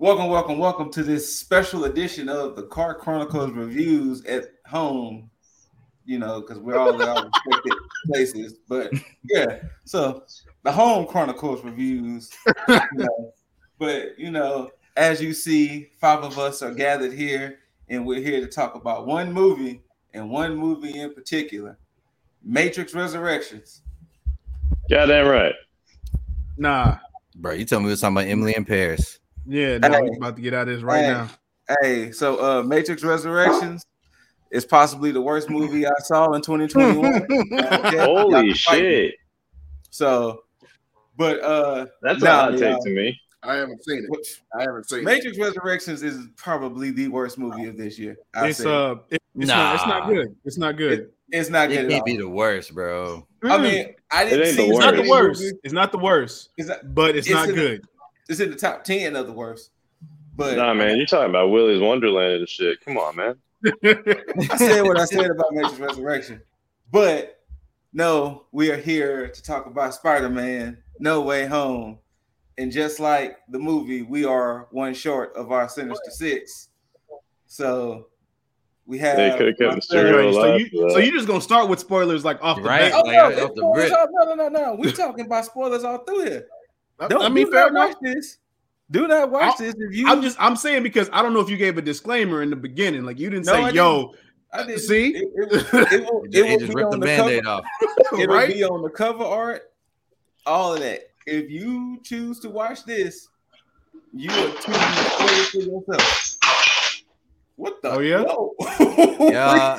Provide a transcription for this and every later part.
Welcome, welcome, welcome to this special edition of the Car Chronicles reviews at home. You know, because we're all in our respected places. But yeah, so the home Chronicles reviews. You know, but you know, as you see, five of us are gathered here, and we're here to talk about one movie and one movie in particular, Matrix Resurrections. Goddamn right. Nah. Bro, you told me we was talking about Emily in Paris. Yeah, no, Hey. we're about to get out of this right Hey. now. Hey, so uh Matrix Resurrections is possibly the worst movie I saw in 2021. Okay? Holy can fight me. shit. So, but uh That's Nah, a hot yeah. take to me. I haven't seen it. I haven't seen it. Matrix Resurrections is probably the worst movie of this year. I It's say. uh, it- it's not. It's not good. It's not good. it's not good at can't all. be the worst, bro. I mean, I didn't It see the it's not the worst. It's not the worst, It's, not- but it's, It's not in the- good. It's in the top 10 of the worst. But Nah, man, you're talking about Willy's Wonderland and shit. Come on, man. I said what I said about Matrix Resurrection. But no, we are here to talk about Spider-Man No Way Home. And just like the movie, we are one short of our Sinister Six. So we have They coulda kept the myself- stereo Right, so alive you, for that. so you just gonna start with spoilers like off the Right. Oh, bat. Like, off the spoilers no, no, no, no. We talking about spoilers all through here. Don't, I mean, do fair not watch this. Do not watch I'll- this. If you, I'm just I'm saying because I don't know if you gave a disclaimer in the beginning. Like you didn't No, say, I "Yo, I didn't see? It, it, it, it will, It it will just be ripped the on the band-aid cover. off. It'll right?" be on the cover art, all of that. If you choose to watch this, you are choosing to for yourself. What the? Oh, yeah? Yeah.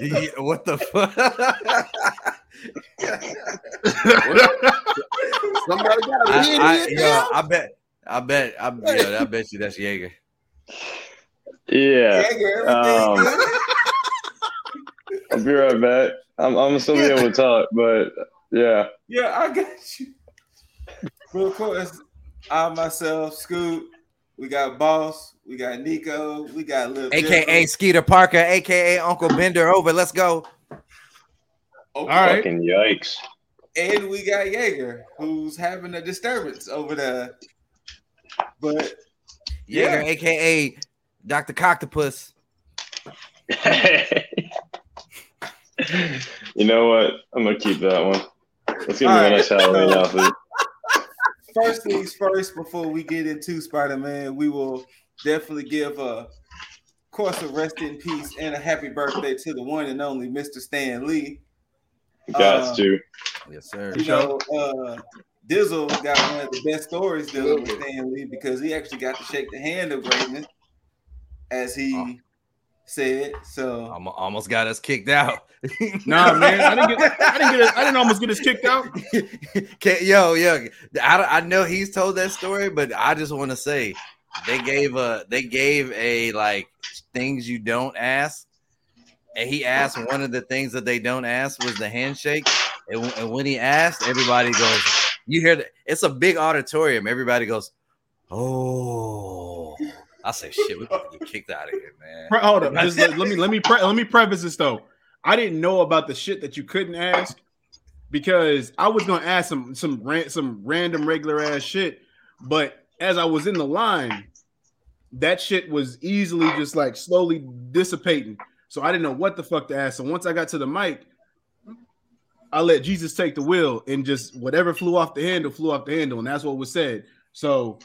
Yeah, what the fuck? Somebody got to I, be in I, yo. I bet, I bet, I, yeah, I bet you that's Jaeger. Yeah. Jaeger, Um. I'll be right back. I'm, I'm gonna still be able to talk, but yeah. Yeah, I got you. But of course, I myself, Scoot, we got Boss, we got Nico, we got Lil AKA Skeeter Parker, AKA Uncle Bender over. Let's go. Okay. All right. Fucking yikes. And we got Jaeger, who's having a disturbance over there. But Jaeger, Yeah. AKA Dr. Coctopus. you know what? I'm gonna keep that one. Let's give me All a right. nice Halloween outfit. first things first, before we get into Spider-Man, we will definitely give a of course a rest in peace and a happy birthday to the one and only Mr. Stan Lee. Got Uh, to. Yes, sir. You know, uh Dizzle got one of the best stories dealing with Stan Lee because he actually got to shake the hand of greatness, as he Oh. said. So Almo- Almost got us kicked out. Nah, man, I didn't get. I didn't get. I didn't almost get us kicked out. Can't- yo, yo, I, I know he's told that story, but I just want to say they gave a they gave a like things you don't ask, and he asked one of the things that they don't ask was the handshake, and, and when he asked, everybody goes, you hear that? It's a big auditorium. Everybody goes, oh. I say, shit, we about to get kicked out of here, man. Pre- hold up. Let, let me let me pre- let me preface this though. I didn't know about the shit that you couldn't ask because I was gonna ask some some ran- some random regular ass shit, but as I was in the line, that shit was easily just like slowly dissipating. So I didn't know what the fuck to ask. So once I got to the mic, I let Jesus take the wheel and just whatever flew off the handle flew off the handle, and that's what was said. So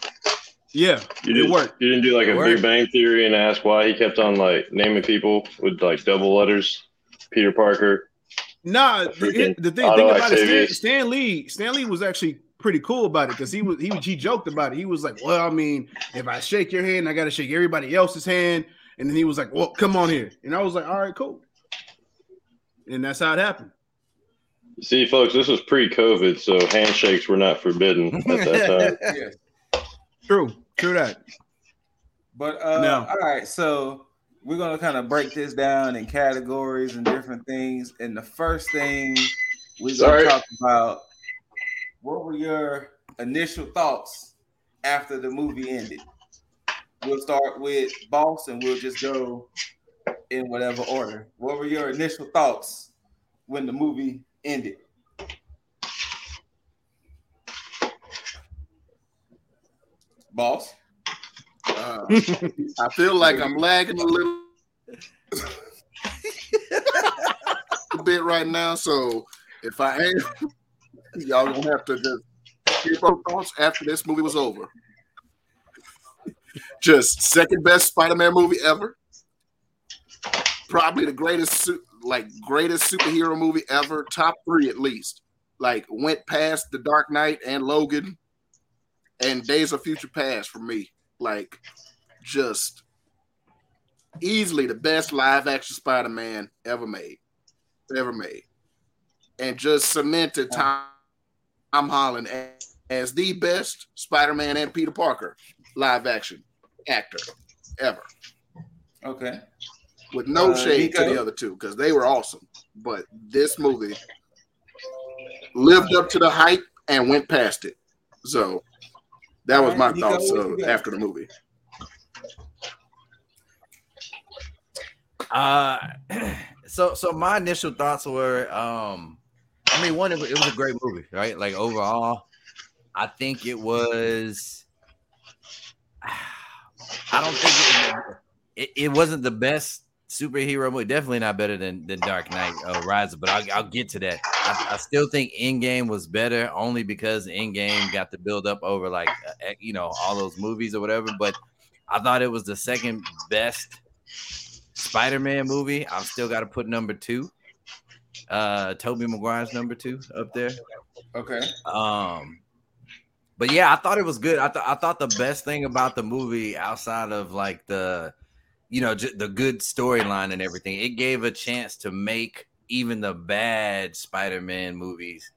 yeah, You it didn't, worked. you didn't do like It a worked. Big Bang Theory and ask why he kept on like naming people with like double letters. Peter Parker. Nah, the, freaking the thing, Otto thing about it, Stan, Stan Lee, Stan Lee was actually pretty cool about it because he was he he joked about it. He was like, "Well, I mean, if I shake your hand, I got to shake everybody else's hand." And then he was like, "Well, come on here," and I was like, "All right, cool." And that's how it happened. See, folks, this was pre-COVID, so handshakes were not forbidden at that time. yes. True, true that. But uh No. all right, so we're gonna kind of break this down in categories and different things. And the first thing we're gonna talk about what were your initial thoughts after the movie ended? We'll start with boss and we'll just go in whatever order. What were your initial thoughts when the movie ended? Boss? Uh, I feel like I'm lagging a little bit right now. So if I ain't, y'all gonna have to just keep up thoughts after this movie was over. Just second best Spider-Man movie ever. Probably the greatest, like greatest superhero movie ever. Top three at least. Like went past The Dark Knight and Logan, and Days of Future Past for me. Like just easily the best live action Spider-Man ever made. Ever made. And just cemented Tom, Tom Holland as, as the best Spider-Man and Peter Parker live action actor ever. Okay. With no Uh, shade to the other two, because they were awesome. But this movie lived up to the hype and went past it. So that was my right, Nico, thoughts of, after the movie. Uh, so so my initial thoughts were, um, I mean, one, it it was a great movie, right? Like overall, I think it was. I don't think it, it, it wasn't the best superhero movie. Definitely not better than than Dark Knight uh, Rises, but I'll, I'll get to that. I, I still think Endgame was better only because Endgame got the build up over like uh, you know all those movies or whatever. But I thought it was the second best Spider-Man movie. I've still got to put number two. Uh Tobey Maguire's number two up there. Okay. Um but yeah, I thought it was good. I thought I thought the best thing about the movie outside of like the you know j- the good storyline and everything, it gave a chance to make even the bad Spider-Man movies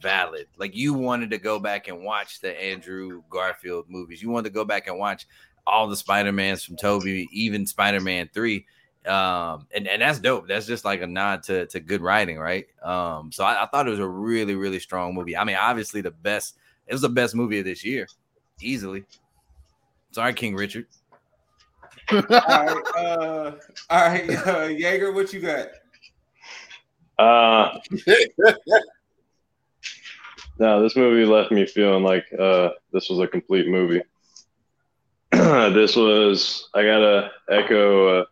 valid. Like you wanted to go back and watch the Andrew Garfield movies. You wanted to go back and watch all the Spider-Mans from Tobey, even Spider-Man 3 um and, and that's dope that's just like a nod to to good writing right um so I, I thought it was a really really strong movie i mean obviously the best it was the best movie of this year easily sorry king richard All right. Uh, all right. Uh, Jaeger, what you got? Uh, no, this movie left me feeling like uh, this was a complete movie. this was I gotta echo uh,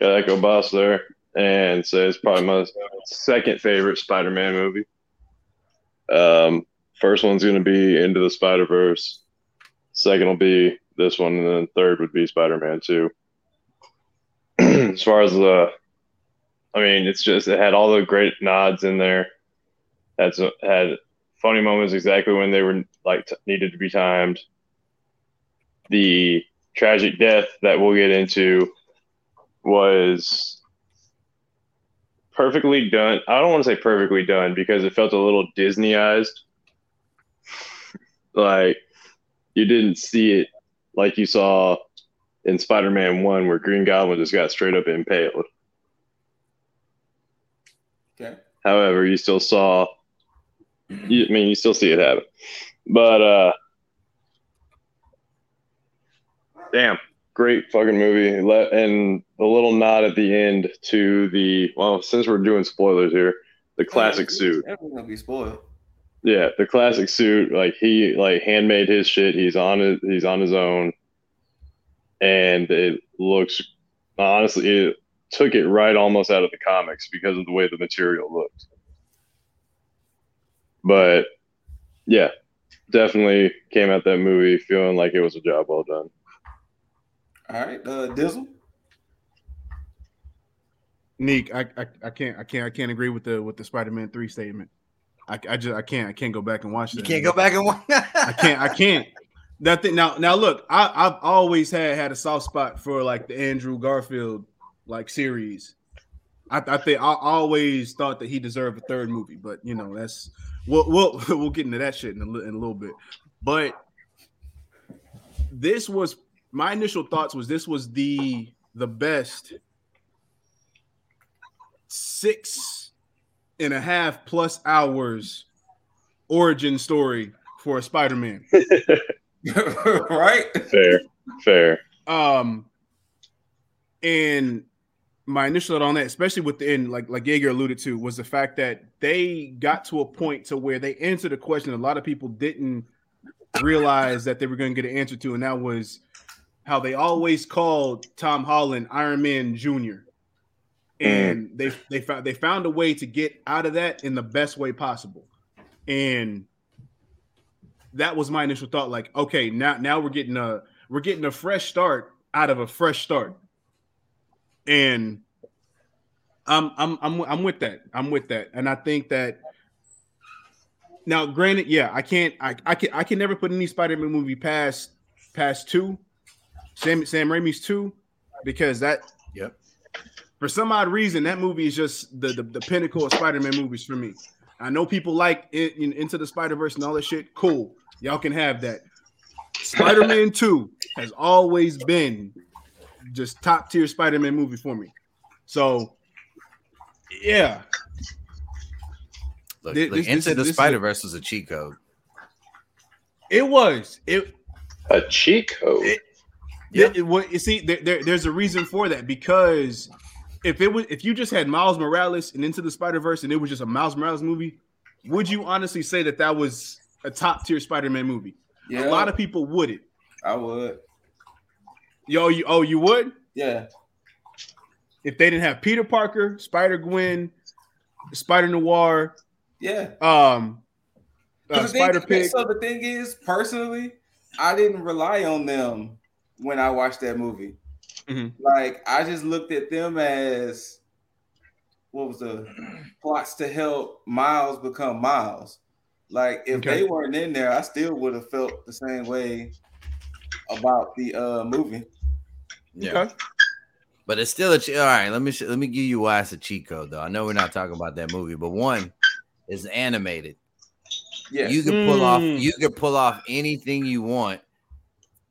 gotta echo Boss there and say it's probably my second favorite Spider-Man movie. Um, first one's gonna be Into the Spider Verse. Second will be this one, and then third would be Spider-Man Two. as far as the I mean, it's just it had all the great nods in there. Some, had funny moments exactly when they were like t- needed to be timed. The tragic death that we'll get into was perfectly done. I don't want to say perfectly done because it felt a little Disneyized. Like you didn't see it like you saw in Spider-Man One, where Green Goblin just got straight up impaled. Okay. However, you still saw. You, I mean, you still see it happen, but uh, damn, great fucking movie. And a little nod at the end to the well, since we're doing spoilers here, the classic suit. Everyone's gonna be spoiled. Yeah, the classic suit. Like he like handmade his shit. He's on it. He's on his own, and it looks honestly. It took it right almost out of the comics because of the way the material looked. But yeah, definitely came out that movie feeling like it was a job well done. All right. Uh, Dizzle. Neek, I, I I can't I can't I can't agree with the with the Spider-Man 3 statement. I, I just I can't I can't go back and watch that. you can't go back and watch I can't. I can't. That thing now. Now look, I, I've always had had a soft spot for like the Andrew Garfield like series. I, I think I always thought that he deserved a third movie, but you know that's we'll we'll, we'll get into that shit in a, in a little bit. But this was my initial thoughts was this was the the best six and a half plus hours origin story for a Spider-Man. right? Fair, fair. Um, and my initial thought on that, especially with the end, like like Jaeger alluded to, was the fact that they got to a point to where they answered a question a lot of people didn't realize that they were going to get an answer to, and that was how they always called Tom Holland Iron Man Junior, Mm. and they they found they found a way to get out of that in the best way possible, and that was my initial thought. Like, okay, now now we're getting a we're getting a fresh start out of a fresh start, and I'm I'm I'm I'm with that. I'm with that, and I think that now, granted, yeah, I can't I I can I can never put any Spider-Man movie past past two, Sam Sam Raimi's two, because that Yep. For some odd reason that movie is just the the, the pinnacle of Spider-Man movies for me. I know people like in, in- Into the Spider Verse and all that shit. Cool, y'all can have that. Spider-Man Two has always been just top tier Spider-Man movie for me. So, yeah, Look, This- look this- Into this- the Spider Verse was a cheat code. it was it. A cheat code. It- Yeah. It, what you see, there, there- there's a reason for that because if it was if you just had Miles Morales and Into the Spider Verse and it was just a Miles Morales movie, would you honestly say that that was a top tier Spider Man movie? Yeah, A lot of people wouldn't. I would. Yo, you oh you would Yeah, if they didn't have Peter Parker, Spider Gwen, Spider Noir, yeah. um, uh, Spider Pig. So the thing is, personally, I didn't rely on them when I watched that movie. Mhm. Like I just looked at them as what was the plots to help Miles become Miles. Like if Okay. they weren't in there, I still would have felt the same way about the uh movie. Yeah. Okay. But it's still a che- all right. Let me sh- let me give you why it's a cheat code, though. I know we're not talking about that movie, but one is animated. Yeah, You can pull off Mm. you can pull off anything you want.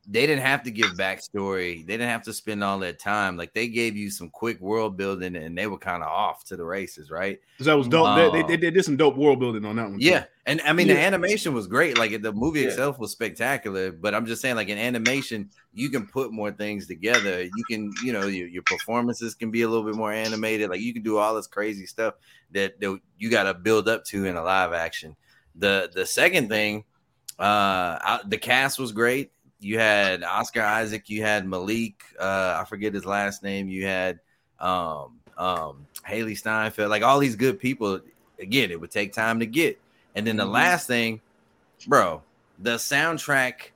They didn't have to give backstory. They didn't have to spend all that time. Like they gave you some quick world building, and they were kind of off to the races, right? 'Cause that was dope. They- Uh, they, they, did some dope world building on that one. too. Yeah, and I mean the animation was great. Like the movie Yeah. itself was spectacular. But I'm just saying, like in animation, you can put more things together. You can, you know, your, your performances can be a little bit more animated. Like you can do all this crazy stuff that, that you got to build up to in a live action. The the second thing, uh, I- the cast was great. You had Oscar Isaac. You had Malik. Uh, I forget his last name. You had um um Hailee Steinfeld. Like all these good people. Again, it would take time to get. And then the Mhm. last thing, bro, the soundtrack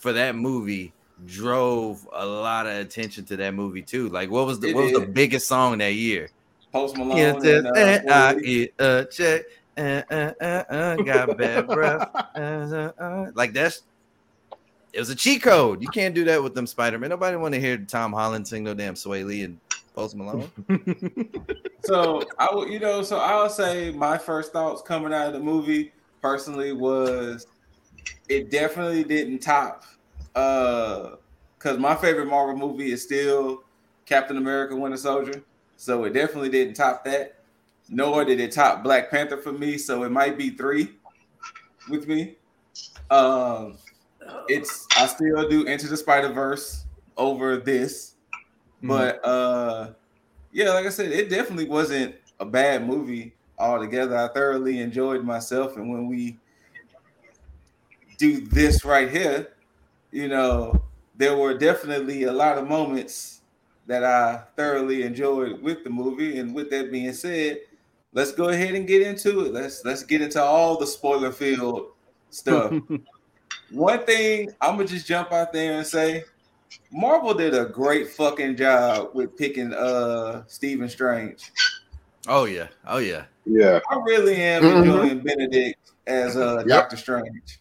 for that movie drove a lot of attention to that movie too. Like, what was the It what was the biggest song that year? Post Malone. Yeah, and, uh, uh, I eat a check, uh, uh, uh, uh, got bad breath. Uh, uh, uh. Like that's it was a cheat code. You can't do that with them Spider Man. Nobody want to hear Tom Holland sing no damn Swae Lee and Post Malone. so I would, you know, so I'll say my first thoughts coming out of the movie personally was it definitely didn't top uh because my favorite Marvel movie is still Captain America Winter Soldier. So it definitely didn't top that. Nor did it top Black Panther for me. So it might be three with me. Um it's I still do Into the Spider-Verse over this. But uh yeah, like I said, it definitely wasn't a bad movie altogether. I thoroughly enjoyed myself, and when we do this right here, you know, there were definitely a lot of moments that I thoroughly enjoyed with the movie. And with that being said, let's go ahead and get into it. Let's let's get into all the spoiler filled stuff. One thing I'm gonna just jump out there and say, Marvel did a great fucking job with picking uh Stephen Strange. Oh yeah, oh yeah. Yeah. I really am Mhm. enjoying Benedict as uh Yep. Doctor Strange.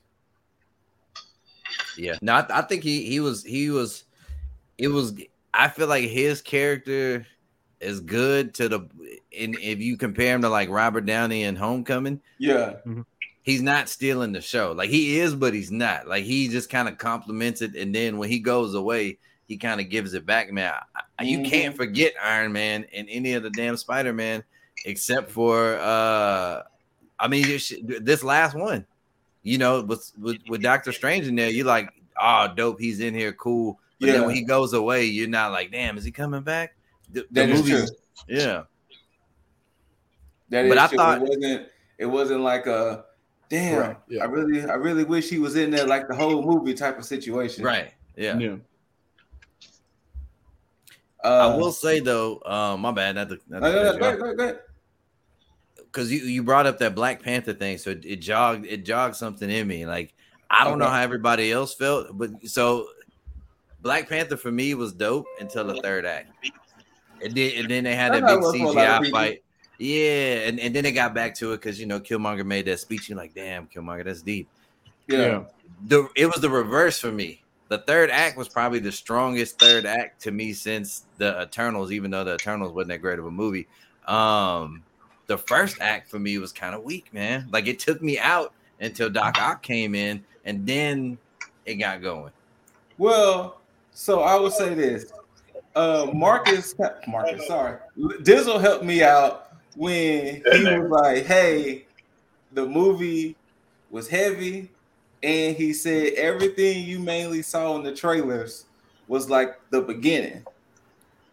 Yeah, no, I, I think he he was he was it was. I feel like his character is good to the. And if you compare him to like Robert Downey in Homecoming, Yeah, he's not stealing the show. Like he is, but he's not. Like he just kind of compliments it, and then when he goes away, he kind of gives it back. Man, I, you Mhm. can't forget Iron Man and any of the damn Spider Man, except for uh, I mean this, last one. You know, with with, with Doctor Strange in there, you're like, oh, dope, he's in here, cool. But then Yeah. when he goes away, you're not like, damn, is he coming back? The, the that is movie's- yeah, That is But I true. thought- it wasn't. It wasn't like a damn. Correct, yeah. I really, I really wish he was in there like the whole movie type of situation. right, yeah. yeah. Uh, I will say though, um, my bad, not the go ahead, go ahead, go ahead, go ahead. because you, you brought up that Black Panther thing, so it, it jogged it jogged something in me. Like I don't know how everybody else felt, but so Black Panther for me was dope until the third act. It did, and then they had that big it was for a lot of CGI people. fight. Yeah, and, and then they got back to it because you know Killmonger made that speech. You're like, damn, Killmonger, that's deep. Yeah. The it was the reverse for me. The third act was probably the strongest third act to me since the Eternals, even though the Eternals wasn't that great of a movie. Um, the first act for me was kind of weak, man. Like it took me out until Doc Ock came in, and then it got going. Well, so I would say this. Uh Marcus Marcus, sorry. Dizzle helped me out when he was like, hey, the movie was heavy, and he said everything you mainly saw in the trailers was like the beginning.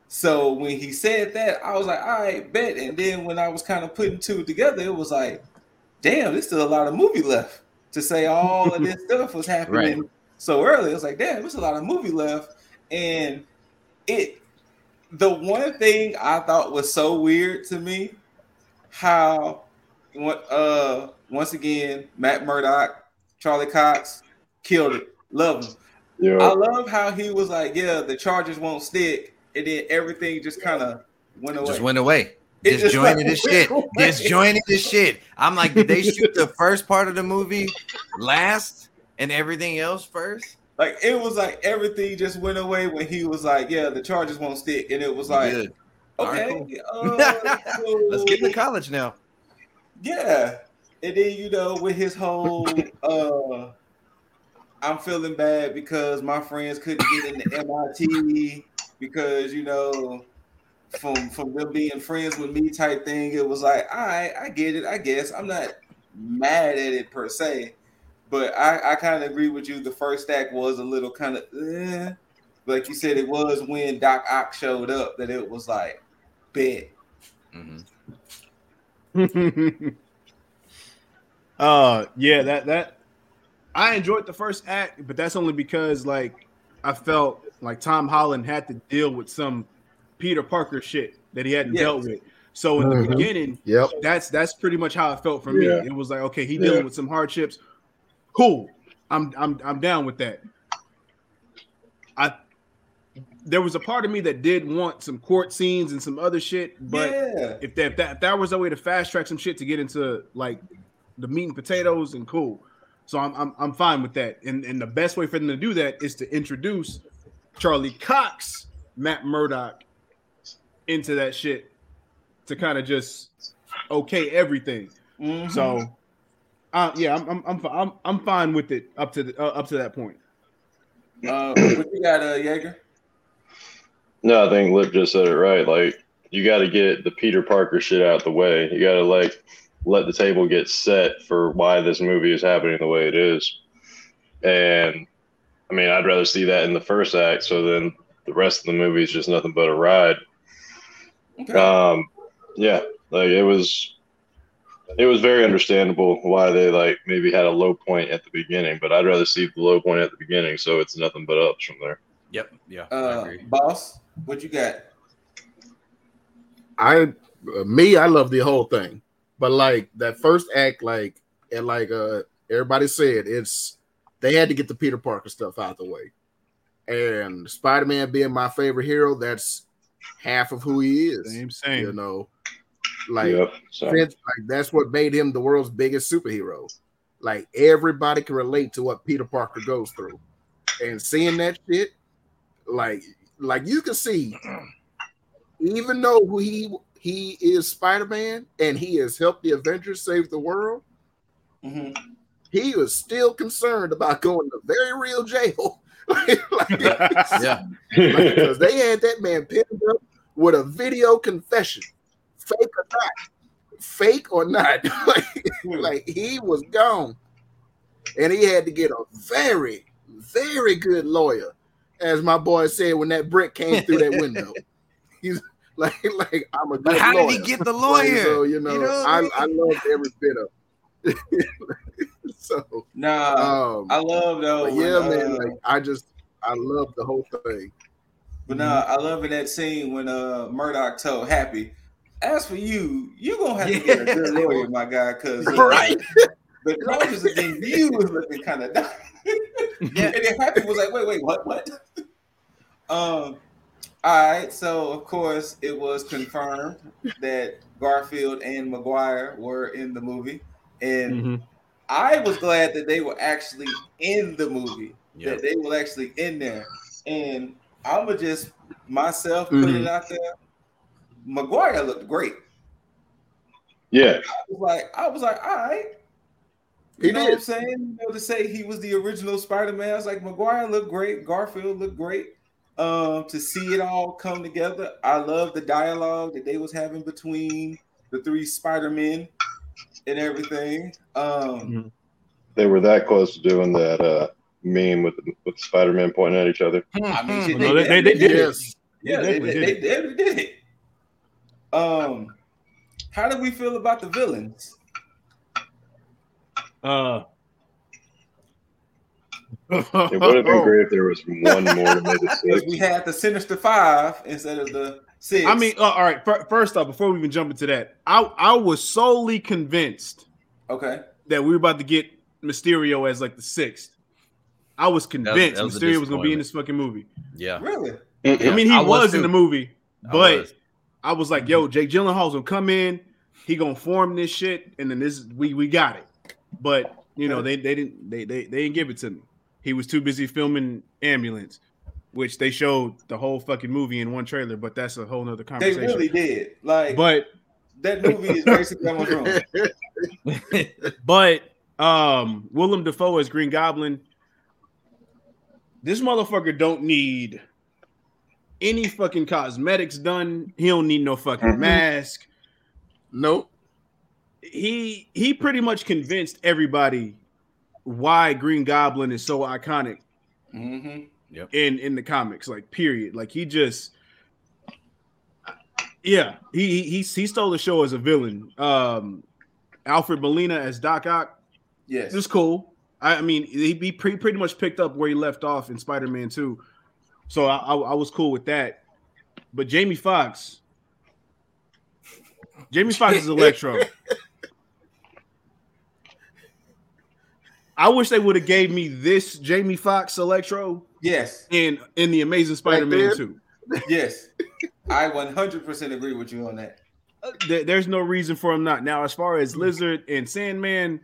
So when he said that, I was like, all right, bet. And then when I was kind of putting two together, it was like, damn, there's still a lot of movie left to say all of this stuff was happening so early. It was like, damn, there's a lot of movie left. And it the one thing I thought was so weird to me, how what uh once again, Matt Murdock, Charlie Cox killed it. Love him. Yeah. I love how he was like, yeah, the charges won't stick, and then everything just kind of went away. Just went away. It just Disjointed like as shit. away. Disjointed as shit. I'm like, did they shoot the first part of the movie last and everything else first? Like it was like everything just went away when he was like, yeah, the charges won't stick, and it was like, Good. All right, okay, uh, Let's get so- to college now. Yeah. And then you know, with his whole uh I'm feeling bad because my friends couldn't get into MIT because you know from from them being friends with me type thing, it was like, all right, I get it, I guess. I'm not mad at it per se, but I, I kind of agree with you. The first stack was a little kind of eh. like you said, it was when Doc Ock showed up that it was like bet. Mhm. uh yeah, that that I enjoyed the first act, but that's only because like I felt like Tom Holland had to deal with some Peter Parker shit that he hadn't Yes. dealt with. So in the Mhm. beginning, Yep. that's that's pretty much how it felt for Yeah. me. It was like, okay, he dealing with some hardships. Cool. I'm I'm I'm down with that. There was a part of me that did want some court scenes and some other shit, but yeah. if that, if that if that was a way to fast track some shit to get into like the meat and potatoes and cool. So I'm I'm, I'm fine with that. And and the best way for them to do that is to introduce Charlie Cox, Matt Murdock into that shit to kind of just okay everything. Mhm. So uh, yeah, I'm I'm I'm, I'm I'm fine with it up to the, uh, up to that point. Uh, what you got, uh, Jaeger? No, I think Lip just said it right. Like you got to get the Peter Parker shit out the way. You got to like let the table get set for why this movie is happening the way it is. And I mean, I'd rather see that in the first act. So then the rest of the movie is just nothing but a ride. Okay. Um, yeah, like it was. It was very understandable why they like maybe had a low point at the beginning, but I'd rather see the low point at the beginning, so it's nothing but ups from there. Yep. Yeah. I uh, agree. boss, what you got? I uh, me, I love the whole thing, but like that first act, like and like uh everybody said, it's they had to get the Peter Parker stuff out the way, and Spider Man being my favorite hero, that's half of who he is. Same same. You know, like yep. So, Vince, like that's what made him the world's biggest superhero. Like everybody can relate to what Peter Parker goes through, and seeing that shit, like, like you can see, even though who he he is Spider Man and he has helped the Avengers save the world, Mhm. he was still concerned about going to very real jail. like, like- Yeah. because they had that man pinned up with a video confession, fake or not, fake or not. like, like he was gone, and he had to get a very, very good lawyer, as my boy said when that brick came through that window. He's like, like I'm a good But how lawyer. did he get the Like, lawyer? so you know, You know what I, I I loved every bit of. it. so Nah, um, I love though. but when, yeah, man, uh, like I just I love the whole thing. But now I love in that scene when uh Murdock told Happy, as for you, you gonna have to get a good lawyer, my guy, because Right. the charges against you was looking kind of dark. Yeah. And then Happy was like, wait, wait, what, what? um, all right, so of course it was confirmed that Garfield and Maguire were in the movie, and Mhm. I was glad that they were actually in the movie, Yeah. that they were actually in there, and I'ma just myself put Mhm. it out there. Maguire looked great. Yeah, I was like, I was like, all right. You He know did. what I'm saying? You know, to say he was the original Spider-Man, I was like, Maguire looked great, Garfield looked great. Um, to see it all come together, I love the dialogue that they was having between the three Spider-Men and everything. Um, they were that close to doing that uh, meme with with Spider Man pointing at each other. I mean, shit, No, they- they- they did it. Yes. Yeah, They they, definitely they, did they, they did it. Um, how do we feel about the villains? Uh, It would have been great if there was one more to make it six. we had the Sinister Five instead of the six. I mean, uh, all right. fir- First off, before we even jump into that, I I was solely convinced okay. that we were about to get Mysterio as like the sixth. I was convinced that was a Mysterio was going to be in this fucking movie. Yeah. Really? I mean, he I was, was in the movie, I but was. I was like, "Yo, Jake Gyllenhaal's gonna come in. He gonna form this shit, and then this we we got it." But you know, they they didn't they they they didn't give it to me. He was too busy filming ambulance, which they showed the whole fucking movie in one trailer. But that's a whole nother conversation. They conversation. really did. Like But that movie is basically almost wrong. But um Willem Dafoe as Green Goblin, this motherfucker don't need any fucking cosmetics done. He don't need no fucking Mhm. mask. Nope. He he pretty much convinced everybody why Green Goblin is so iconic hmm in in the comics. Like period. Like he just yeah, he he he stole the show as a villain. Um Alfred Molina as Doc Ock. Yes. Is cool. I, I mean, he, he pre- pretty much picked up where he left off in Spider Man 2. So I, I, I was cool with that. But Jamie Foxx. Jamie Foxx is Electro. I wish they would have gave me this Jamie Foxx Electro yes. in in the Amazing Spider-Man then? 2. Yes. I 100% agree with you on that. Uh, there- there's no reason for him not. Now, as far as Lizard and Sandman,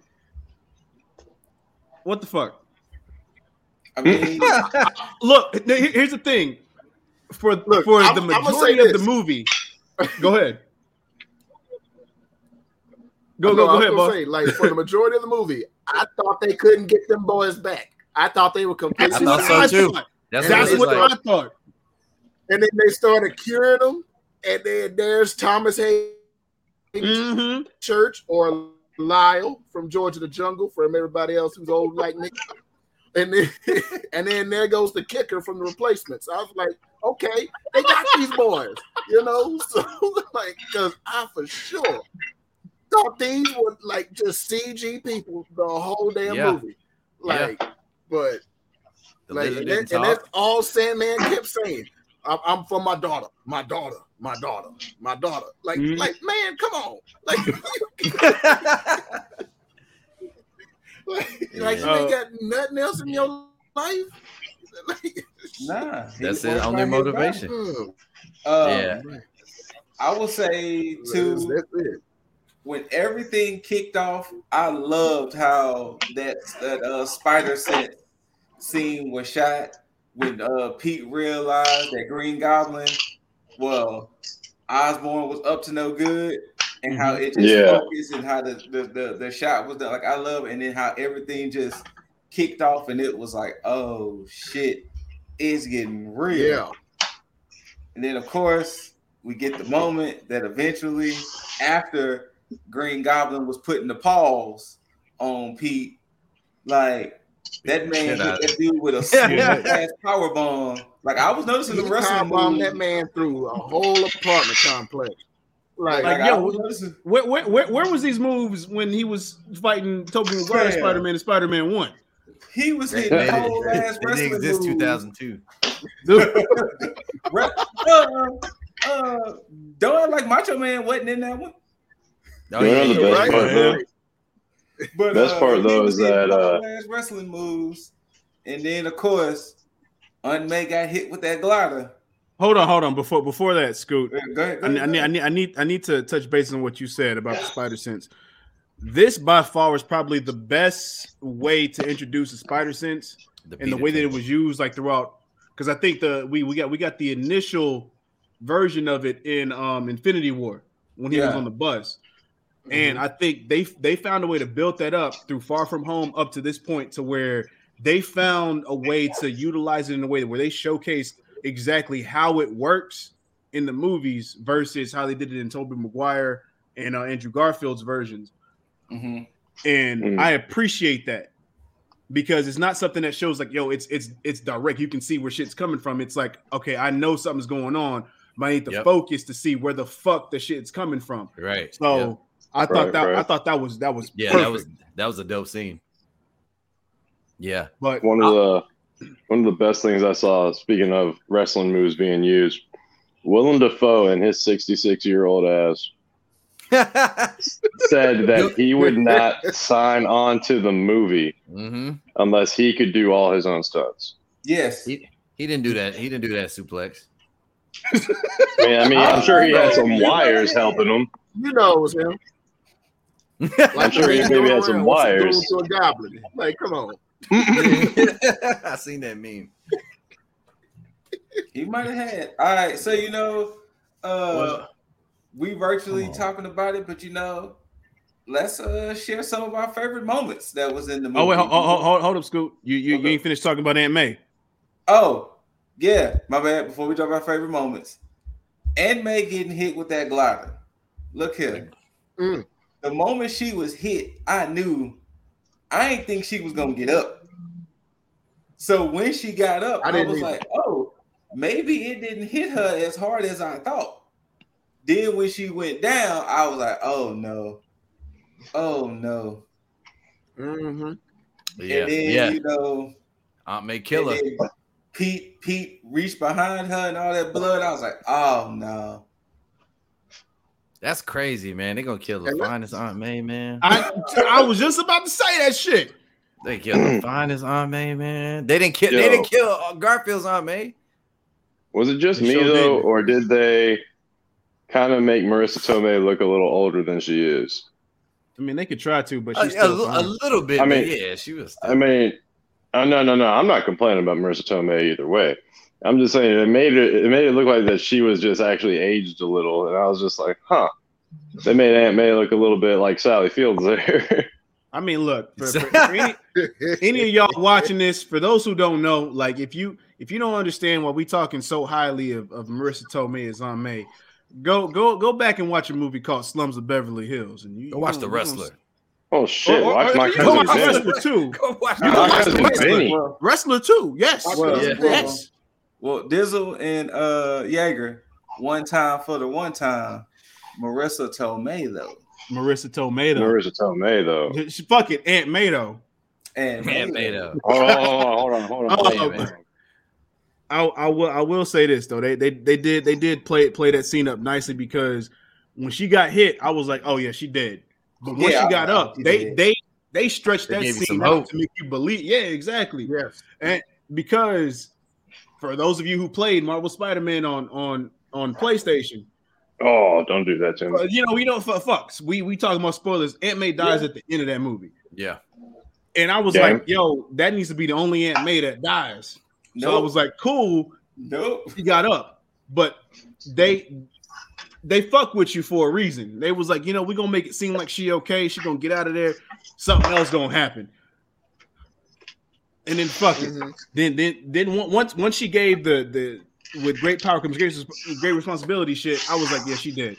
what the fuck? I mean, Look, here's the thing. For Look, for I'm- the majority of the movie, go ahead. Go go I go ahead, gonna boss. say, like for the majority of the movie, I thought they couldn't get them boys back. I thought they were completely. That's I thought so I too. thought. That's, That's what what it I thought. And then they started curing them, and then there's Thomas Haden hmm Church or Lyle from Georgia the Jungle from everybody else who's old like me. And then and then there goes the kicker from the replacements. I was like, okay, they got these boys, you know. So like, because I for sure thought these were like just CG people the whole damn Yeah. movie. Like, but The like, and, that- and that's all Sandman kept saying. I'm, I'm for my daughter, my daughter, my daughter, my daughter. Like, Mhm. like, man, come on, like, like, like you ain't got nothing else in your life. Nah. That's was it, only motivation. hmm. Um, Yeah. I will say to that's it. When everything kicked off, I loved how that that uh, spider sense scene was shot when uh, Pete realized that Green Goblin, well, Osborn was up to no good, and how it just Yeah. focused and how the, the the the shot was done. Like I love, it. and then how everything just kicked off, and it was like, oh shit, it's getting real. Yeah, And then, of course, we get the moment that eventually, after Green Goblin was putting the pause on Pete, like that man hit that dude with a smooth ass power bomb. Like I was noticing he the wrestling bombed moves. that man through a whole apartment complex. Like, Like, Like, yo, was. Where, where where where was these moves when he was fighting Tobey Maguire Spider Man and Spider Man One? He was hitting They whole didn't, ass they wrestling didn't exist 2002. Re- uh, uh, don't like Macho Man wasn't in that one. Oh, You know yeah, the best right. part, though? But Best part, though, is that, uh, wrestling moves, and then of course, Aunt May got hit with that glider. Hold on, hold on. Before before that, Scoot. Go ahead, go I need, I need, I need, I need, I need to touch base on what you said about the spider sense. This by far is probably the best way to introduce the spider sense and the way that it was used, like throughout. Because I think the we we got we got the initial version of it in um Infinity War when he was on the bus, And I think they they found a way to build that up through Far From Home up to this point to where they found a way to utilize it in a way where they showcased exactly how it works in the movies versus how they did it in Tobey Maguire and uh, Andrew Garfield's versions. Mhm. And Mm. I appreciate that because it's not something that shows like, yo, it's it's it's direct. You can see where shit's coming from. It's like, okay, I know something's going on, but I need to Yep. focus to see where the fuck the shit's coming from. Right. So yeah. I thought Right, that I right. thought that was that was Yeah, perfect. that was that was a dope scene. Yeah. but One of the one of the best things I saw, speaking of wrestling moves being used, Willem Dafoe and his 66 year old ass said that he would not sign on to the movie hmm unless he could do all his own stunts. Yes. He he didn't do that. He didn't do that suplex. I mean, I mean, I'm sure he had some wires helping him. You know it was him. I'm sure he maybe had some around with some wires. To a goblin. Like, come on. I seen that meme. He might have had. All right, so you know, uh we virtually talking about it, but you know, let's uh share some of our favorite moments that was in the movie. oh wait, hold, hold, hold, hold up, Scoot. You you, you ain't finished talking about Aunt May. Oh, yeah, my bad. Before we talk about favorite moments, Aunt May getting hit with that glider. Look here. Mm. The moment she was hit, I knew I ain't think she was gonna get up. So when she got up, I I, was either. like, oh, maybe it didn't hit her as hard as I thought. Then when she went down, I was like, oh no, oh no. Mm-hmm. Yeah. and then yeah. you know, Aunt May and killer. Pete Pete reached behind her and all that blood. I was like, oh no. That's crazy, man. They gonna kill the And finest Aunt May, man. I I was just about to say that shit. They killed the finest Aunt May, man. They didn't kill. Yo. They didn't kill uh, Garfield's Aunt May. Was it just They me sure though, did. or did they kind of make Marisa Tomei look a little older than she is? I mean, they could try to, but she's a still a fine. little bit. I I mean, mean- yeah, she was. I mean, uh, no, no, no. I'm not complaining about Marisa Tomei either way. I'm just saying it made it it made it look like that she was just actually aged a little, and I was just like, huh. They made Aunt May look a little bit like Sally Fields there. I mean, look for, for, for any, any of y'all watching this, for those who don't know, like if you if you don't understand why we talking so highly of, of Marisa Tomei as Aunt May, go go go back and watch a movie called Slums of Beverly Hills, and you Go watch you the gonna- you gonna- wrestler. oh shit! Or- or- Watch or my you can watch cousin Vinny. Wrestler too. Go watch. You My watch cousin Wrestler. Vinny. Wrestler too. Yes, well, Yeah. yes. Well, Dizzle and uh Jaeger, one time for the one time. Marisa Tomei though. Marisa Tomei though. Marisa Tomei though. She- Fuck it, Aunt May though. And Man, made up. Hold on, hold on, hold on, hold on. Oh, Hold on. man. I, I will I will say this though they they they did they did play play that scene up nicely because when she got hit I was like oh yeah she did but when Yeah, she got I- up she they did. they they stretched They that scene out to make you believe yeah exactly Yes. and because for those of you who played Marvel Spider Man on on on PlayStation Oh, don't do that to me. uh, you know we don't fu- fucks we we talking about spoilers Aunt May dies at the end of that movie Yeah. and I was Yeah. like yo that needs to be the only Aunt May that dies so I was like cool nope. he got up, but they they fuck with you for a reason. They was like, you know, we're gonna make it seem like she okay. She gonna get out of there. Something else gonna happen. And then fuck it. Mhm. Then then then once once she gave the the with great power comes great, great responsibility shit. I was like, yeah, she did.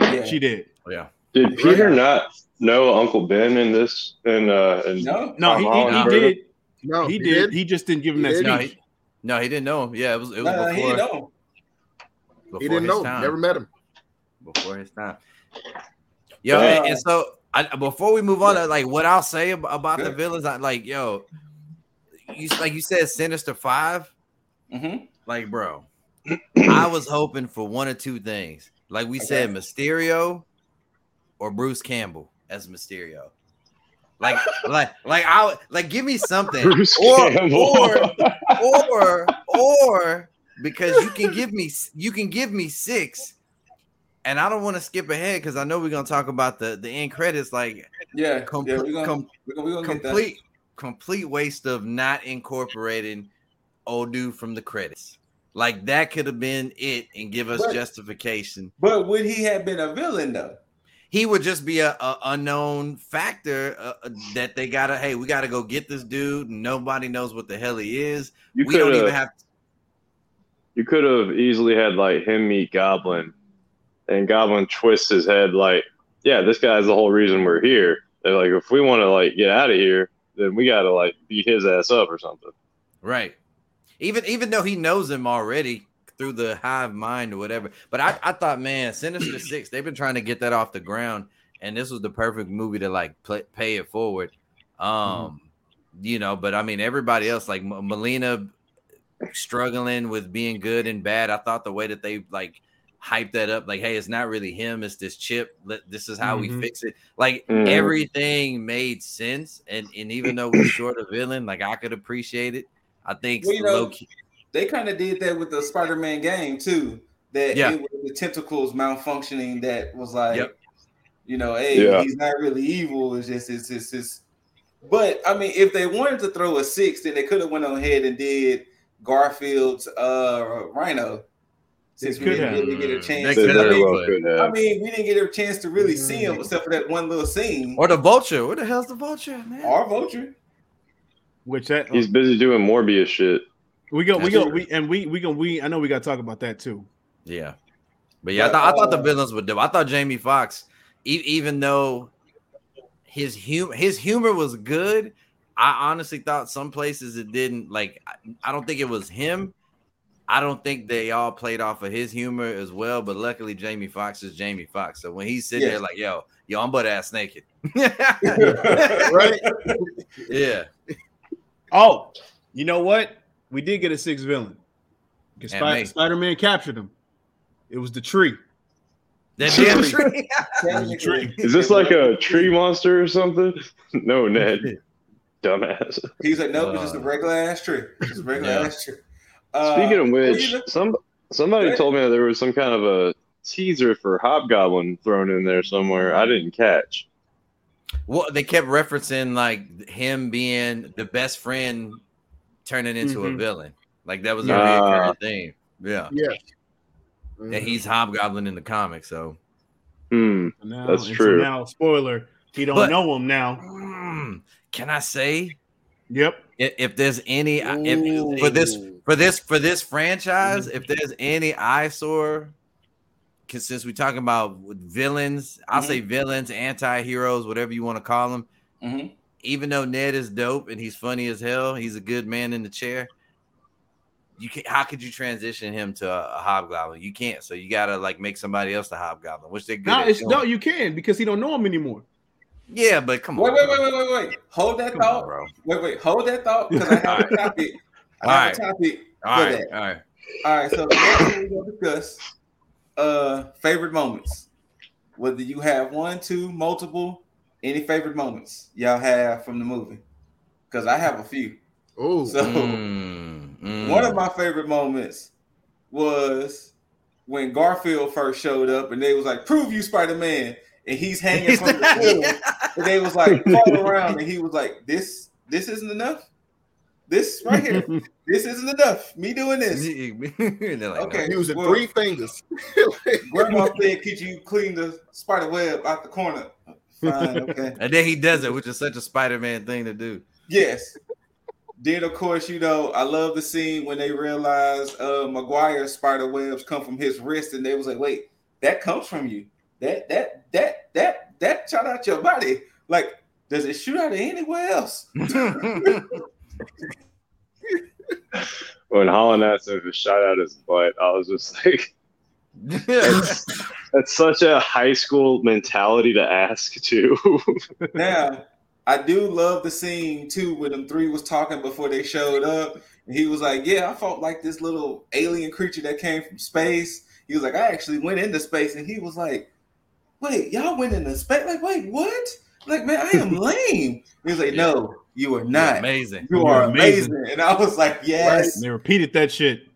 Yeah. She did. Yeah. Did Peter not know Uncle Ben in this? And uh, in No. No, he, he, he did. No, he, did. He just didn't give him He that did. No, he, no, he didn't know him. Yeah, it was it was Nah, he before, know. before He didn't his know. time. Never met him. before his time. Yo, Yeah. and, and so I, before we move on, uh, like what I'll say ab- about the Good. villains, I like yo, you like you said, Sinister Five. Mhm. Like, bro, I was hoping for one or two things. Like we said, Mysterio or Bruce Campbell as Mysterio. Like, like, like, I like give me something, Bruce or, Campbell. or, or, or, because you can give me, you can give me six, and I don't want to skip ahead because I know we're gonna talk about the the end credits. Like, Yeah, com- yeah, we're gonna, com- we're gonna, we're gonna complete, complete waste of not incorporating old dude from the credits. Like that could have been it and give us But- justification. But would he have been a villain though? He would just be a, a unknown factor uh, uh, that they gotta. Hey, we gotta go get this dude. Nobody knows what the hell he is. You we don't could even have have. you could have easily had like him meet Goblin, and Goblin twists his head like, yeah, this guy's the whole reason we're here. They're like, if we want to like get out of here, then we got to like beat his ass up or something. Right. Even even though he knows him already through the hive mind or whatever. But I, I thought, man, Sinister Six, they've been trying to get that off the ground, and this was the perfect movie to like play, pay it forward. Um, you know, but I mean, everybody else like M- Melina struggling with being good and bad. I thought the way that they like hyped that up, like, hey, it's not really him, it's this chip. Let- This is how Mhm. we fix it. Like Mhm. everything made sense, and and even though we're short of villain, like I could appreciate it. I think Well, you know, low-key- They kind of did that with the Spider-Man game too. That Yeah. it was the tentacles malfunctioning that was like, Yep. you know, hey, Yeah. he's not really evil. It's just it's it's it's. But I mean, if they wanted to throw a six, then they could have went on ahead and did Garfield's uh Rhino. Since we didn't have. really get a chance. They could to, I, mean, I mean, we didn't get a chance to really see him except for that one little scene. or the vulture. Where the hell's the vulture, man? Or Vulture. Which that He's busy doing Morbius shit. we go we go we and we we gonna we I know we gotta talk about that too. Yeah, but yeah, I But, thought, I thought the uh, villains would do. I thought Jamie Foxx, e- even though his humor his humor was good, I honestly thought some places it didn't. Like, I- I don't think it was him. I don't think they all played off of his humor as well. But luckily, Jamie Foxx is Jamie Foxx. So when he's sitting Yeah. there like, "Yo, yo, I'm butt ass naked," right? yeah, Oh, you know what? We did get a sixth villain. Because And. Spider Man captured him. It was the tree. that damn tree. Technically, Is this like a tree monster or something? No, Ned. Dumbass. He's like, nope, it's just a Uh, regular ass tree. It's a regular yeah. ass tree. Uh, Speaking of which, some somebody told me that there was some kind of a teaser for Hobgoblin thrown in there somewhere. I didn't catch. Well, they kept referencing like him being the best friend turning into a Mhm. villain. Like that was a Ah. recurring thing. Yeah. Yes. And he's Hobgoblin in the comic, so Hmm. Now, That's true. So now, spoiler, he don't But- know him now. Mm, can I say Yep. if, if there's any if, for this for this for this franchise, if there's any eyesore, because since we're talking about villains, I'll Mhm. say villains, anti-heroes, whatever you want to call them. Mhm. even though Ned is dope and he's funny as hell, he's a good man in the chair. You can how could you transition him to a, a hobgoblin? You can't. So you gotta like make somebody else the hobgoblin, which they're good No, it's no, you can because he don't know him anymore. Yeah, but come Wait, on. wait, wait, wait, wait, wait. Hold that Come on, thought. bro. Wait, wait, hold that thought because I have a Alright. topic. I have Alright. a topic for All right, that. all right. All right, so the next thing we're gonna discuss uh favorite moments. Whether you have one, two, multiple, any favorite moments y'all have from the movie. Because I have a few. Oh, So Mm, mm. one of my favorite moments was when Garfield first showed up and they was like, prove you Spider-Man. And he's hanging from the ceiling. And they was like crawling around and he was like, This this isn't enough. This right here. this isn't enough. Me doing this. And they're like, Okay. no. using well- three fingers. Grandma said, "Could you clean the spider web out the corner?" Fine, okay. And then he does it, which is such a Spider-Man thing to do. Yes. Then of course, you know, I love the scene when they realized uh Maguire's spider webs come from his wrist, and they was like, "Wait, that comes from you? That that that that that shot out your body? Like, does it shoot out of anywhere else?" When Holland asked if it shot out his butt, I was just like, that's such a high school mentality to ask too. Now, I do love the scene too when them three was talking before they showed up. And he was like, Yeah, I felt like this little alien creature that came from space. He was like, I actually went into space. And he was like, Wait, y'all went into space? Like, wait, what? Like, man, I am lame. He was like, No, you are not. amazing. You You're amazing. amazing. And I was like, Yes. And they repeated that shit.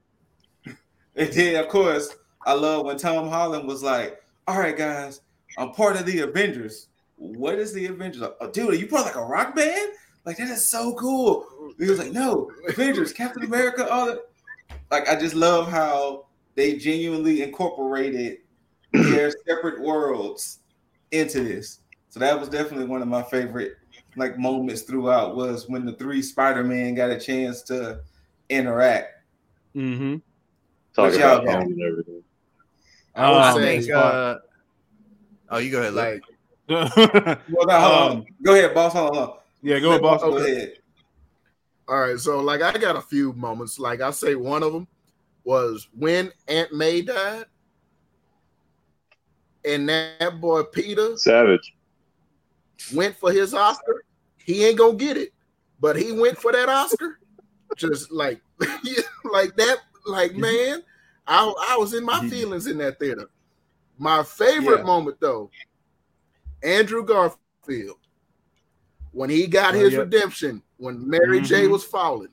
And did, of course, I love when Tom Holland was like, All right, guys, I'm part of the Avengers. What is the Avengers? Oh, dude, are you part of like a rock band? Like, that is so cool. He was like, No, Avengers, Captain America, all that. Like, I just love how they genuinely incorporated their separate worlds into this. So that was definitely one of my favorite like moments throughout was when the three Spider-Man got a chance to interact. Mm-hmm. Talk What y'all about got? and everything. I would Um, I say, think. Uh, oh, you go ahead. Like, like, Well, now, hold on. Um, Go ahead, boss. Hold on. yeah, go ahead, boss. Go Okay. ahead. all right, so like I got a few moments. Like I say, one of them was when Aunt May died, and that boy Peter Savage. Went for his Oscar. He ain't gonna get it, but he went for that Oscar. Just like, like that, like man, I I was in my feelings in that theater. My favorite Yeah. moment though, Andrew Garfield, when he got Oh, his yeah. redemption, when Mary J Mhm. was falling,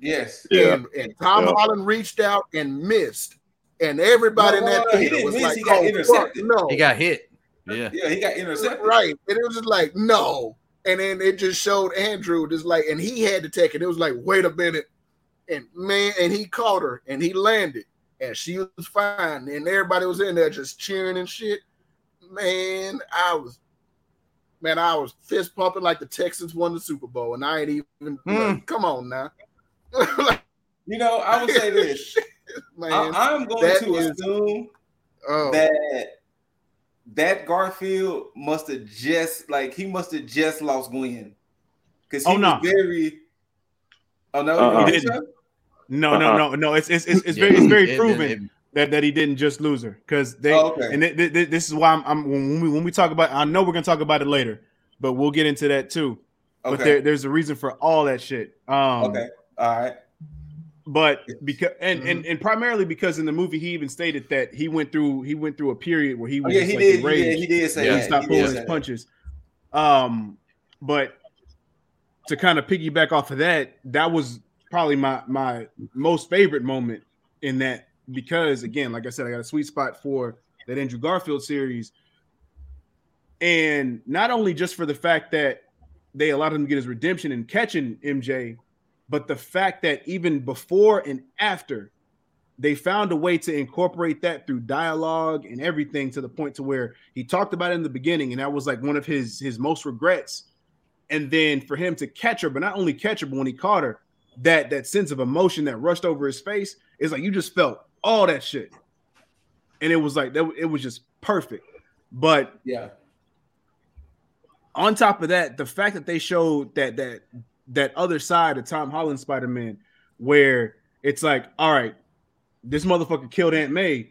Yes. Yeah. and, and Tom Yeah. Holland reached out and missed, and everybody in that no, no, theater was miss, like, he got "Oh, fuck, no, he got hit. Yeah. Yeah, he got intercepted. Right. And it was just like, no. And then it just showed Andrew just like, and he had to take it. It was like, wait a minute. And man, and he caught her and he landed and she was fine. And everybody was in there just cheering and shit. Man, I was, man, I was fist pumping like the Texans won the Super Bowl. And I ain't even, Hmm. like, come on now. Like, You know, I would say this. man. I, am going to is- assume oh, that that Garfield must have just like he must have just lost Gwen because he Oh, no. was very. Oh no, Uh-uh. He didn't. No, no, Uh-uh. no, no. It's it's it's, it's Yeah, very it's very it- proven it- that, that he didn't just lose her because they Oh, okay. and th- th- th- this is why I'm, I'm when we when we talk about I know we're gonna talk about it later, but we'll get into that too. But there, there's a reason for all that shit. Um, okay. All right. But because and, Mm-hmm. and and primarily because in the movie he even stated that he went through he went through a period where he Oh, was yeah, he like did. He did. He did say Yeah, and that. stop He pulling his punches. Um, but to kind of piggyback off of that, that was probably my my most favorite moment in that because again, like I said, I got a sweet spot for that Andrew Garfield series, and not only just for the fact that they allowed him to get his redemption and catching MJ, but the fact that even before and after they found a way to incorporate that through dialogue and everything to the point to where he talked about it in the beginning and that was like one of his his most regrets. And then for him to catch her but not only catch her but when he caught her that that sense of emotion that rushed over his face is like you just felt all that shit. And it was like that it was just perfect. But Yeah. on top of that, the fact that they showed that that that other side of Tom Holland Spider Man, where it's like, all right, this motherfucker killed Aunt May.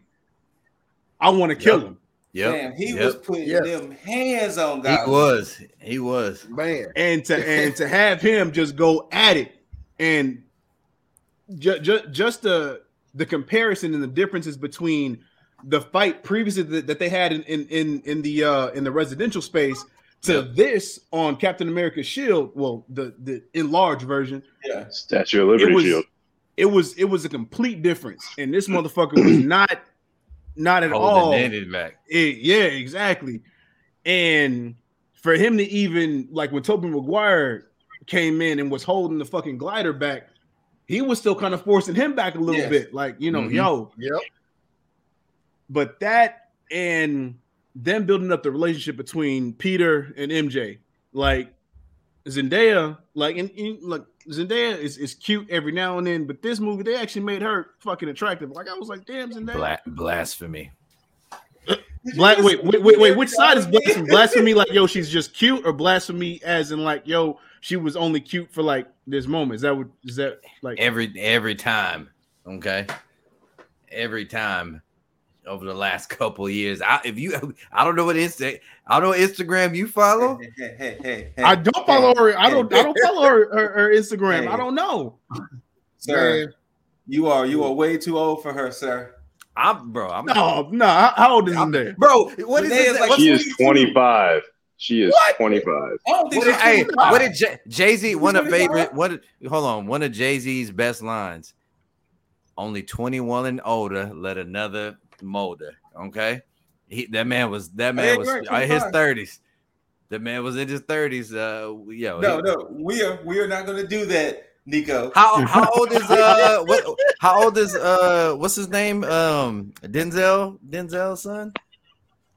I want to kill him. Yeah, Damn, he yep. was putting Yes. them hands on He God. was. He was. man. and to and to have him just go at it and ju- ju- just the the comparison and the differences between the fight previously that, that they had in in in, in the uh in the residential space to Yep. this on Captain America's shield well the the enlarged version Yeah. Statue of Liberty it was Shield. it was it was a complete difference and this motherfucker was not not at all Holding it back. it- yeah, exactly. And for him to even like when Tobey Maguire came in and was holding the fucking glider back, he was still kind of forcing him back a little Yes. bit. Like, you know, Mhm. yo, Yep. but that and them building up the relationship between Peter and MJ, like Zendaya, like and, and like Zendaya is, is cute every now and then, but this movie they actually made her fucking attractive. Like I was like, damn, Zendaya. Bla- blasphemy. Did Black, wait, wait, wait, wait. Which side is blasphemy? Blasphemy, like yo, she's just cute, or blasphemy, as in like yo, she was only cute for like this moment. Is that what? Is that like? Every every time. Okay. Every time. Over the last couple of years. I, if you, I don't know what Insta, I don't know what Instagram you follow. Hey, hey, hey, hey, hey, I don't follow her. I don't. I don't follow her, her, her Instagram. Hey. I don't know. sir. Man, You are you are way too old for her, sir. I'm bro. I'm No, no. How, how old is Zendaya? bro. What is Zendaya this? is like- She what is do you do? 25. She is What? 25. I What hey, what did Jay Z? One of favorite. What? did- Hold on. One of Jay Z's best lines. Only 21 and older. Let another molder. Okay. He, that man was. That man was you're in his 30s. That man was in his 30s. Uh, yo. No, he- no, we are we are not going to do that, Nico. How how old is uh what how old is uh what's his name um Denzel Denzel's son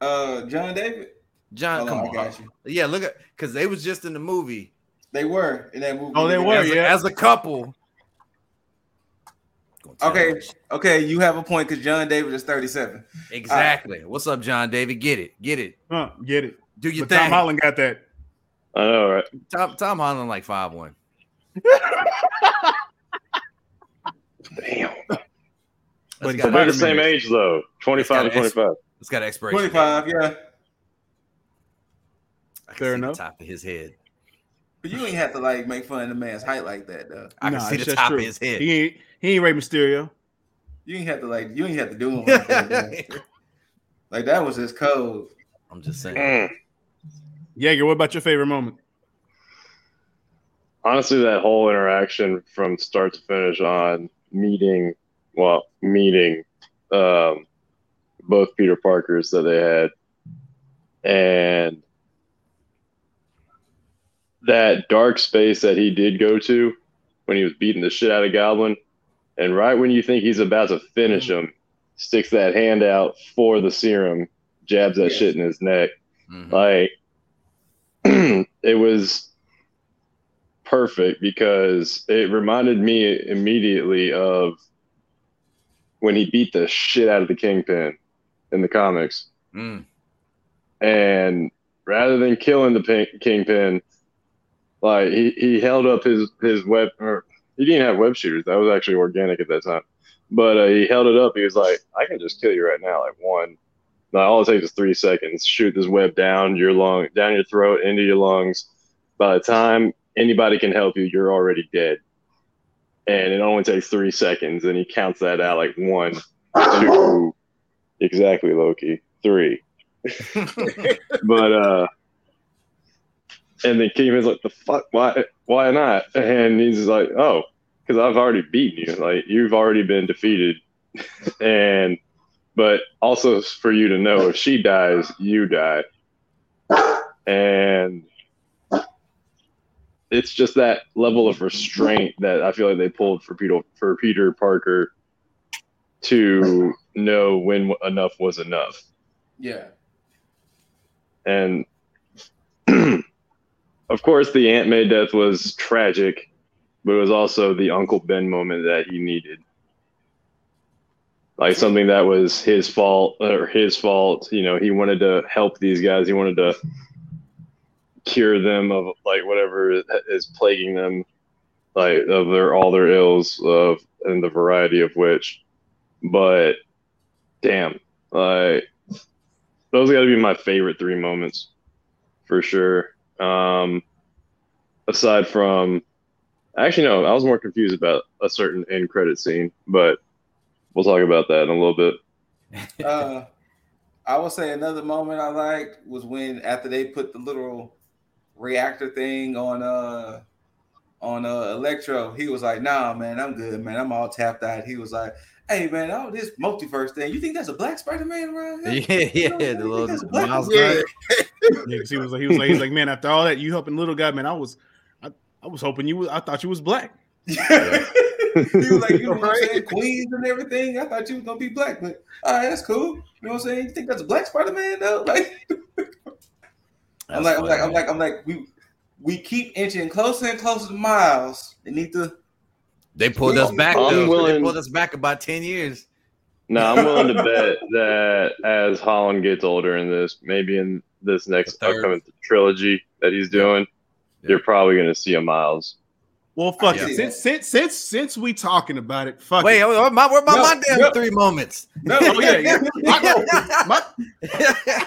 Uh, John David. John Hold come on, I on got you. yeah look at because they was just in the movie They were in that movie. Oh, they were, as, a, yeah. as a couple. Gonna tell Okay, them okay, you have a point because John David is thirty-seven. exactly. What's up, John David? Get it, get it. Huh, get it. Do your But Tom. Holland got that. I know, right? Tom Tom Holland like five one. Damn. But he's But they're the same is- age, though 25 to It's got an 25. It's got expiration. date. Twenty-five, yeah. I can Fair see the enough. top of his head. But you ain't have to like make fun of the man's height like that, though. I can Nah, see the top true. of his head. He ain't he ain't Rey Mysterio. You ain't have to like you ain't have to do him like that. Like that was his code. I'm just saying. Mm. Jaeger, what about your favorite moment? Honestly, that whole interaction from start to finish on meeting, well, meeting um, both Peter Parkers that they had, and that dark space that he did go to when he was beating the shit out of Goblin, and right when you think he's about to finish him, sticks that hand out for the serum, jabs that Yes. shit in his neck. Mhm. Like it was perfect because it reminded me immediately of when he beat the shit out of the Kingpin in the comics. Mm. And rather than killing the pin- Kingpin, like he, he held up his his web or he didn't have web shooters. That was actually organic at that time. But uh, he held it up. He was like, "I can just kill you right now, like one." Now all it takes is three seconds. Shoot this web down your lung, down your throat, into your lungs. By the time anybody can help you, you're already dead. And it only takes three seconds, and he counts that out like one, two, exactly, Loki, three. but uh, and then Kingpin's like, "The fuck? Why? Why not?" And he's like, "Oh, because I've already beaten you. Like you've already been defeated." and but also for you to know, if she dies, you die. And it's just that level of restraint that I feel like they pulled for Peter for Peter Parker to know when enough was enough. Yeah. And of course, the Aunt May death was tragic, but it was also the Uncle Ben moment that he needed. Like something that was his fault or his fault. You know, he wanted to help these guys. He wanted to cure them of like whatever is plaguing them, like of their all their ills of and the variety of which. But damn, like those got to be my favorite three moments for sure. Um, aside from, actually, no, I was more confused about a certain end credit scene, but we'll talk about that in a little bit. Uh, I would say another moment I liked was when after they put the little reactor thing on uh on uh Electro, he was like, "Nah, man, I'm good, man. I'm all tapped out." He was like, "Hey, man, all this multiverse thing. You think that's a black Spider Man around here?" Yeah, You know, yeah, the little that's a black Miles Yeah. Gunn. He was like, he was like, he's like, man, after all that, you helping little guy, man, I was, I, I was hoping you was, I thought you was black. he was like, you know what I'm saying? Queens and everything. I thought you was gonna be black, but all right, that's cool. You know what I'm saying? You think that's a black Spider Man though? Like, I'm like, I'm like, I'm like, I'm like, we we keep inching closer and closer to Miles. They need to. They pulled us back. I'm though. They pulled us back about ten years. Now I'm willing to bet that as Holland gets older in this, maybe in this next upcoming trilogy that he's doing, Yeah. You're probably going to see a Miles. Well, fuck Yeah. it. Since since since since we talking about it, fuck Wait, it. my, where about No, my damn no. three moments? No, Oh, yeah, yeah. My-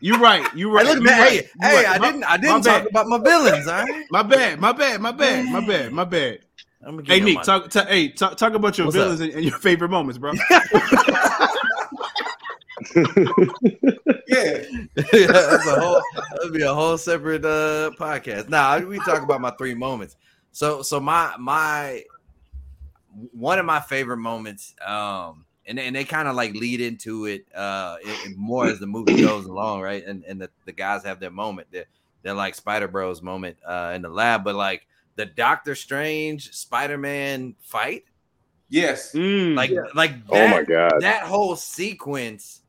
you right. You right. Hey, look, you man. right, Hey, you hey, right. I My- didn't, I didn't bad. talk about my villains. All right. My bad. My bad. My bad. My bad. My bad. I'm Hey you Nick, talk, ta- hey, talk, talk about your What's villains and, and your favorite moments, bro. yeah. That's a whole. That'd be a whole separate uh podcast. Nah, we talk about my three moments. So, so my my one of my favorite moments, um, and and they kind of like lead into it, uh, it- it more as the movie goes along, right? And and the, the guys have their moment, they're, they're like Spider Bros moment, uh, in the lab, but like the Doctor Strange Spider Man fight, Yes. Mm. like Yeah. like Oh my god. that whole sequence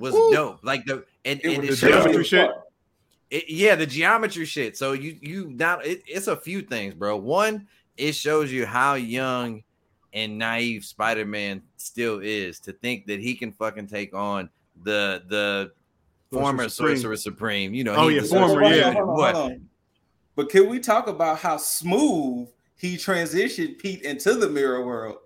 was Woo. dope. Like the and, It and it the geometry shit. it, yeah, the geometry shit. So you you not it, it's a few things, bro. One, it shows you how young and naive Spider-Man still is to think that he can fucking take on the the former Supreme. Sorcerer Supreme. You know, Oh, yeah, the former, Sorcerer yeah. Supreme. Hold on, What? hold on. But can we talk about how smooth he transitioned Pete into the mirror world?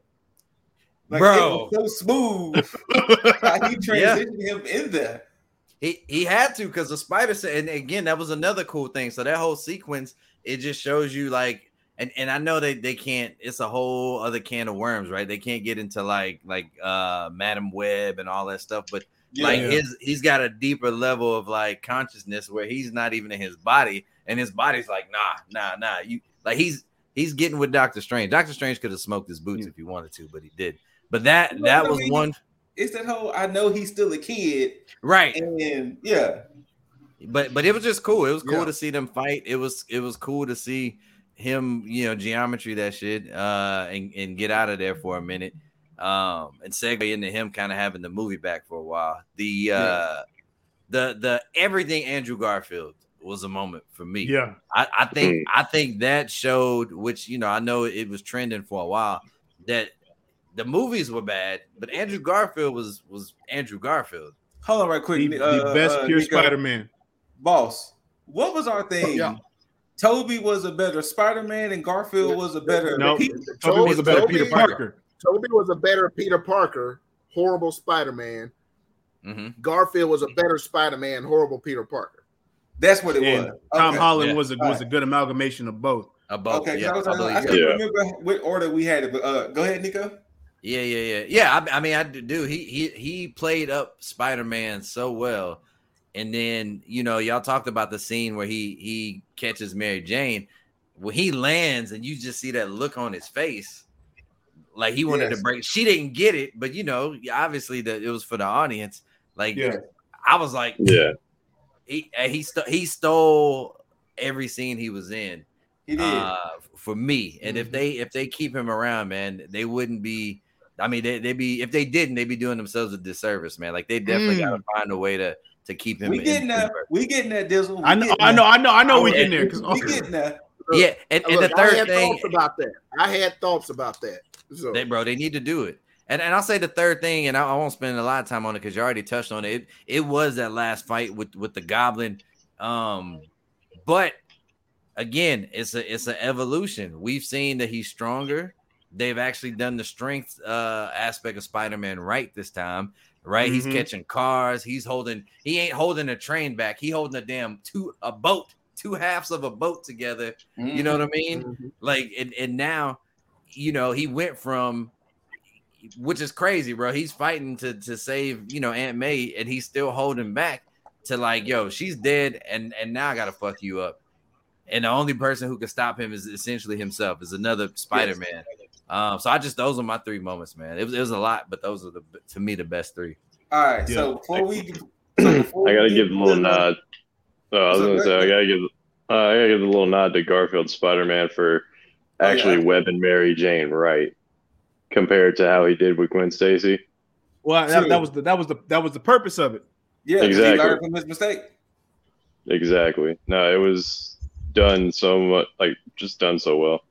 Like, Bro. it was so smooth how he transitioned him in there. He he had to because the spider said, and again, that was another cool thing. So that whole sequence, it just shows you like, and and I know they they can't. It's a whole other can of worms, right? They can't get into like like uh Madame Web and all that stuff, but Yeah. like Yeah. his he's got a deeper level of like consciousness where he's not even in his body, and his body's like, nah, nah, nah. You like he's he's getting with Doctor Strange. Doctor Strange could have smoked his boots Yeah. if he wanted to, but he did. But that No, that I was mean, one it's that whole I know he's still a kid, right. and yeah, but but it was just cool. It was cool Yeah. to see them fight. It was it was cool to see him, you know, geometry that shit, uh, and and get out of there for a minute, um, and segue into him kind of having the movie back for a while. The uh, the the everything Andrew Garfield was a moment for me. yeah. I, I think I think that showed, which you know, I know it was trending for a while, that the movies were bad, but Andrew Garfield was was Andrew Garfield. hold on right quick. The, uh, the best uh, pure Spider-Man. boss. What was our thing? Yeah. Tobey was a better Spider-Man, and Garfield was a better. No. Pete. Tobey was a better Tobey- Peter Parker. Toby was a better Peter Parker, horrible Spider-Man. hmm Garfield was a better Spider-Man, horrible Peter Parker. That's what it And was. Tom Okay. Holland Yeah. was a was a good amalgamation of both. Both, Okay, yeah, I, was, I, I can't Yeah. remember what order we had it, but uh, go ahead, Nico. Yeah, yeah, yeah, yeah. I, I mean, I do. He he he played up Spider Man so well, and then you know y'all talked about the scene where he he catches Mary Jane. When he lands, and you just see that look on his face, like he wanted Yes. to break. She didn't get it, but you know, obviously that it was for the audience. Like, Yeah. I was like, Yeah. he he st- he stole every scene he was in He did. uh, for me. And Mm-hmm. if they if they keep him around, man, they wouldn't be. I mean, they they be if they didn't, they'd be doing themselves a disservice, man. Like they definitely Mm. got to find a way to to keep him. we in- getting in- that. We getting that Dizzle. We I know, I know. I know, I know. We Yeah. getting there because We getting that. Yeah, and, and Look, the I third had thing, thoughts about that. I had thoughts about that. So they bro, they need to do it. And and I'll say the third thing, and I, I won't spend a lot of time on it because you already touched on it. it. It was that last fight with with the goblin, um, but again, it's a it's an evolution. We've seen that he's stronger. They've actually done the strength uh, aspect of Spider-Man right this time. Right, he's Mhm. catching cars. He's holding. He ain't holding a train back. He holding a damn two a boat, two halves of a boat together. You know what I mean? Mhm. Like, and, and now, you know, he went from, which is crazy, bro. He's fighting to to save, you know, Aunt May, and he's still holding back to like, yo, she's dead, and and now I gotta fuck you up. And the only person who can stop him is essentially himself, is another Spider Man. Um, so I just those are my three moments, man. It was it was a lot, but those are the to me the best three. All right. Yeah. So before we, so before I gotta we give a little nod. Oh, I was So gonna say I gotta give uh, I gotta give a little nod to Garfield Spider Man for Oh, yeah. actually webbing Mary Jane right compared to how he did with Gwen Stacy. well, that, that was the that was the that was the purpose of it. Yeah, exactly. Exactly. He learned from his mistake. Exactly. No, it was done so much like just done so well.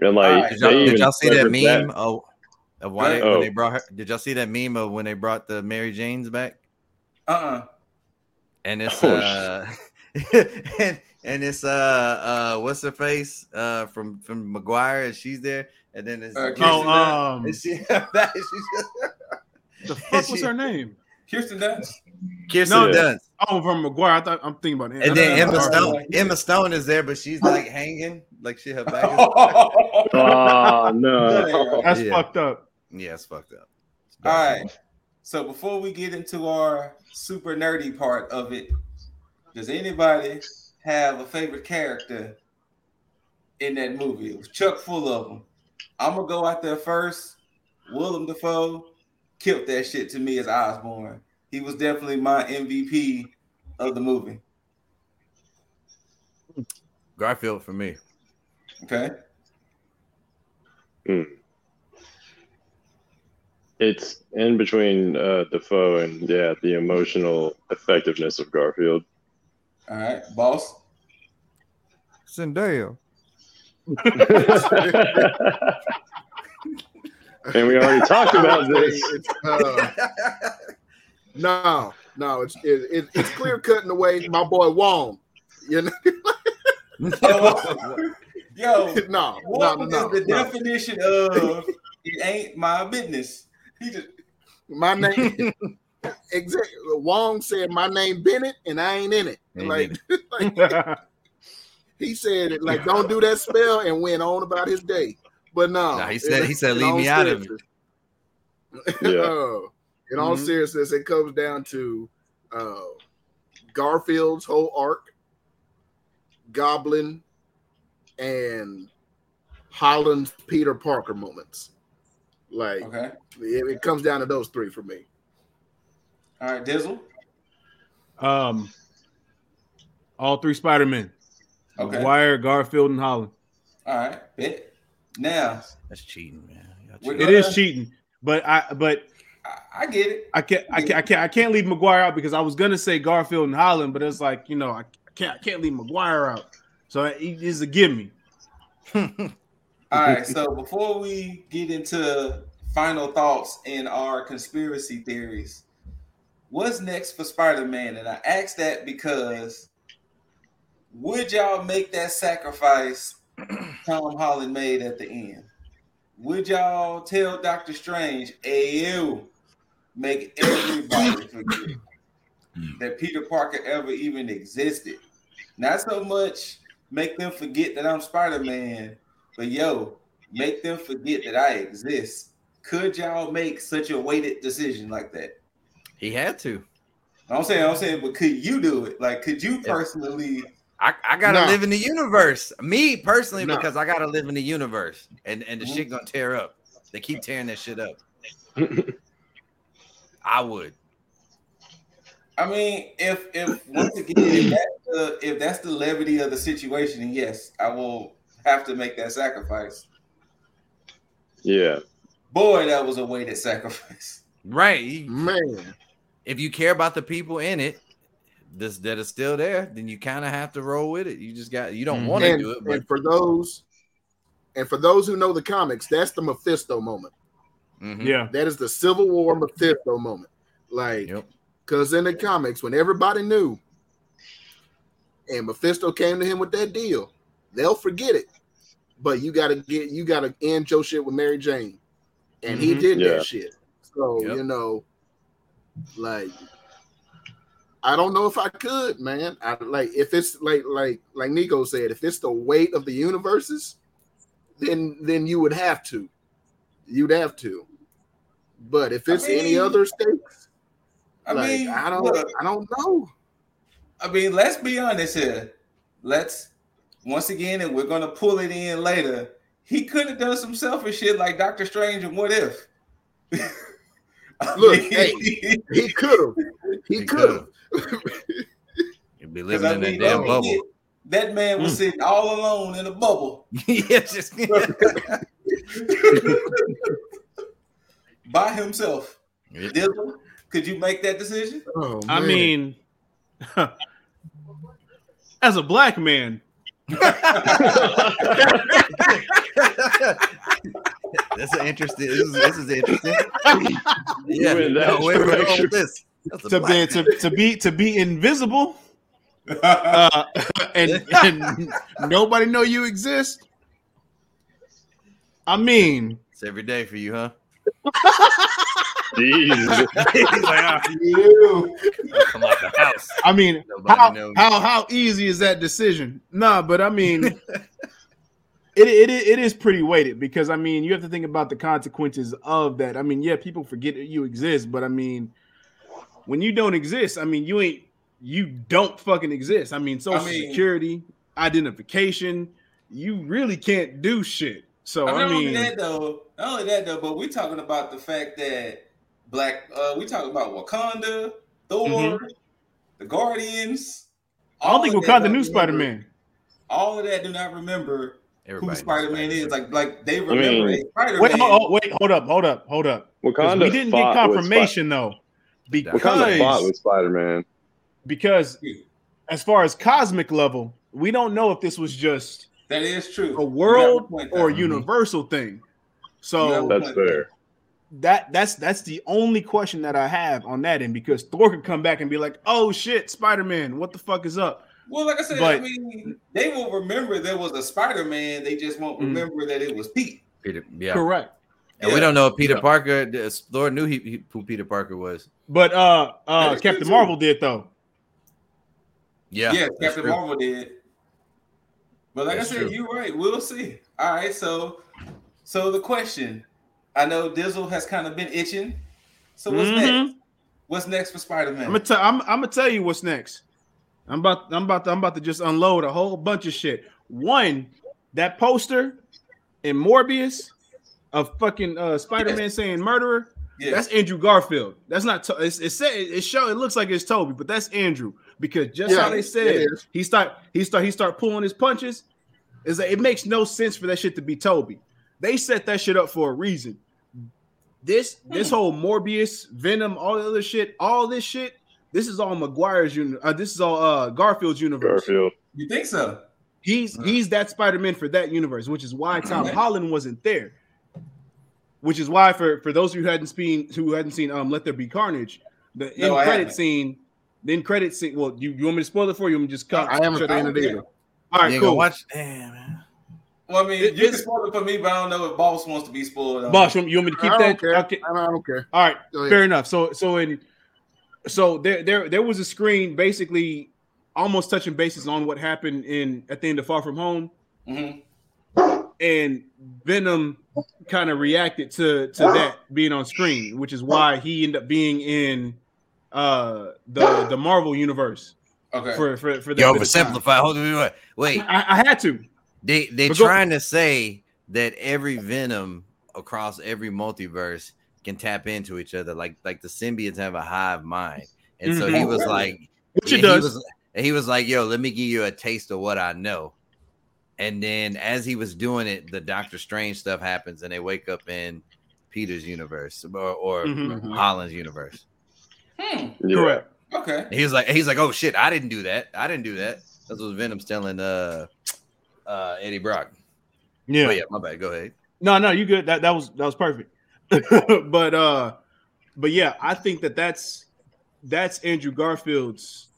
And like Alright. Did y'all, did y'all see that leveraged meme? Oh, of why they, Oh. when they brought her? Did y'all see that meme of when they brought the Mary Janes back? Uh uh and it's Oh, uh and, and it's uh uh what's her face uh from from Maguire, and she's there, and then it's Uh, Kirsten Oh, Dunst. um, and she, she's just, the fuck was she- her name? Kirsten Dunst. Kirsten No, Dunst. Oh, from Maguire. I thought I'm thinking about. it. And then Emma thought- Stone. Emma Stone is there, but she's like hanging, like she her back. Is, All Oh no. That's Yeah. fucked up. yeah, it's fucked up. right. So before we get into our super nerdy part of it, does anybody have a favorite character in that movie? It was Chuck full of them. I'm gonna go out there first. Willem Dafoe killed that shit to me as Osborn. He was definitely my MVP of the movie. Garfield for me. Okay. It's in between uh, Dafoe and yeah, the emotional effectiveness of Garfield. All right, boss. Zendaya. and we already talked about this. It's, uh, no, no, it's it, it, it's clear cutting away. My boy Wong. You know, Yo, no, no, what no, is no, the no. definition of it ain't my business? He just My name, exactly. Wong said my name Bennett, and I ain't in it. Ain't like, in like he said, it like don't do that spell, and went on about his day. But no, Nah, he said- he said, "Leave me out of it. Yeah. Oh. In all Mhm. seriousness, it comes down to uh, Garfield's whole arc, Goblin, and Holland's Peter Parker moments. Like okay. it, it comes down to those three for me. All right, Dizzle. um, all three Spider Men. Okay. Maguire, Garfield, and Holland. All right, bet. Now That's cheating, man. Cheating. It is cheating, but I but I, I get it. I can't I can't I can't I can't leave Maguire out because I was gonna say Garfield and Holland, but it's like you know I can't I can't leave Maguire out. So it is a give me. All right, so before we get into final thoughts and our conspiracy theories, what's next for Spider-Man? And I ask that because would y'all make that sacrifice Tom Holland made at the end? Would y'all tell Doctor Strange, hey you, make everybody forget that Peter Parker ever even existed? Not so much make them forget that I'm Spider-Man, but yo, make them forget that I exist. Could y'all make such a weighted decision like that? He had to. I'm saying, I'm saying, but could you do it? Like, could you Yeah. personally? I, I gotta No. live in the universe. Me personally, No. because I gotta live in the universe, and and the Mhm. shit gonna tear up. They keep tearing that shit up. I would. I mean, if if once again, if that's the if that's the levity of the situation, then yes, I will have to make that sacrifice. yeah. Boy, that was a weighted sacrifice. Right. Man, If you care about the people in it, this that is still there, then you kind of have to roll with it. You just got you don't Mhm. want to do it, but and for those and for those who know the comics, that's the Mephisto moment. Mhm. Yeah. That is the Civil War Mephisto moment. Like, Yep. because in the comics, when everybody knew, and Mephisto came to him with that deal, they'll forget it. But you gotta get, you gotta end your shit with Mary Jane, and he Mhm. did Yeah. that shit. So Yep. you know, like, I don't know if I could, man. I like if it's like like like Nico said, if it's the weight of the universes, then then you would have to, you'd have to. But if I it's any other stakes, I like mean, I don't, look, I don't know. I mean, let's be honest here. Let's once again, and we're gonna pull it in later. He could have done some selfish shit like Doctor Strange and What If. Look, mean, hey, He could have, he He could have. You'd be 'cause living I in that damn bubble. forget, That man was hmm. sitting all alone in a bubble yeah, just by himself. Yeah. Dizzle, could you make that decision? Oh, I mean, as a black man, That's an interesting. This is, this is interesting. You went that no, where we going direction. this? To be to, to be to be invisible uh, and, and nobody know you exist. I mean, It's every day for you, huh? Jeez. He's like, "Ah, You. come out the house. I mean, how, how how easy is that decision? Nah, but I mean, it, it it is pretty weighted because I mean you have to think about the consequences of that. I mean, yeah, people forget that you exist, but I mean, when you don't exist, I mean you ain't you don't fucking exist. I mean, social mean- security, identification, you really can't do shit. So I mean, I not only that though, not only that though, but we're talking about the fact that black. Uh, we talking about Wakanda, Thor, Mhm. the Guardians. I don't think all of Wakanda that knew Spider Man. All of that do not remember who Everybody knows Spider Man is. Like, like they I remember mean- Spider Wait, Man. oh, oh, wait, hold up, hold up, hold up. Wakanda we didn't get fought with confirmation though, Spi- Wakanda fought because with Spider Man. because as far as cosmic level, we don't know if this was just That is true. a world a or a there. universal thing. So That's fair. that that's that's the only question that I have on that end because Thor could come back and be like, "Oh shit, Spider Man, what the fuck is up?" Well, like I said, But- I mean, they will remember there was a Spider Man. They just won't Mm. remember that it was Pete. Peter, yeah. Correct. And we don't know if Peter Yeah. Parker, Thor knew he, he, who Peter Parker was. But uh uh Captain. Marvel did though. Yeah, Yeah, Captain true. Marvel did. But like That's I said, true. you're right. We'll see. All right, so so the question, I know Dizzle has kind of been itching. So what's Mhm. next? What's next for Spider Man? I'm gonna tell I'm, I'm gonna tell you what's next. I'm about I'm about to, I'm about to just unload a whole bunch of shit. One, that poster in Morbius of fucking uh Spider-Man saying murderer. Yeah, That's Andrew Garfield. That's not. It's it said it show. It looks like it's Tobey, but that's Andrew because just Yeah, how they said he start he start he start pulling his punches. Is that it makes no sense for that shit to be Tobey. They set that shit up for a reason. This this whole Morbius, Venom, all the other shit, all this shit. This is all Maguire's uni- uh, This is all uh Garfield's universe. Garfield. you think so? He's he's that Spider-Man for that universe, which is why Tom Okay. Holland wasn't there. Which is why for for those who hadn't seen who hadn't seen um Let There Be Carnage, the no, end credit scene, the end credit scene. Well, you, you want me to spoil it for you? I'm just cut. I haven't shut seen it. it either. All You gonna cool. watch? Damn, man. Well, I mean, It- you can spoil it for me, but I don't know if Boss wants to be spoiled. on Bosh, you want you want me to keep I don't that? care. Okay. I don't care. All right, fair enough. So so in so there there there was a screen basically almost touching bases on what happened in at the end of Far From Home. Mhm. and Venom kind of reacted to to that being on screen, which is why he ended up being in uh the the Marvel universe Okay. for for for that You bit of time. oversimplify. Hold on, wait, wait. I, I had to. They they But go- trying to say that every Venom across every multiverse can tap into each other, like like the symbiotes have a hive mind, and so he Mhm. was like, Which yeah, it he does. was, and he was like, "Yo, let me give you a taste of what I know." And then as he was doing it, the Doctor Strange stuff happens, and they wake up in Peter's universe or, or Mhm. Holland's universe. Hmm. Yeah. Correct. Okay. And he was like, he's like, "Oh shit, I didn't do that. I didn't do that." That's what Venom's telling uh uh Eddie Brock. Yeah. Oh yeah, my bad. Go ahead. No, no, you good. That that was that was perfect. but uh but yeah, I think that that's that's Andrew Garfield's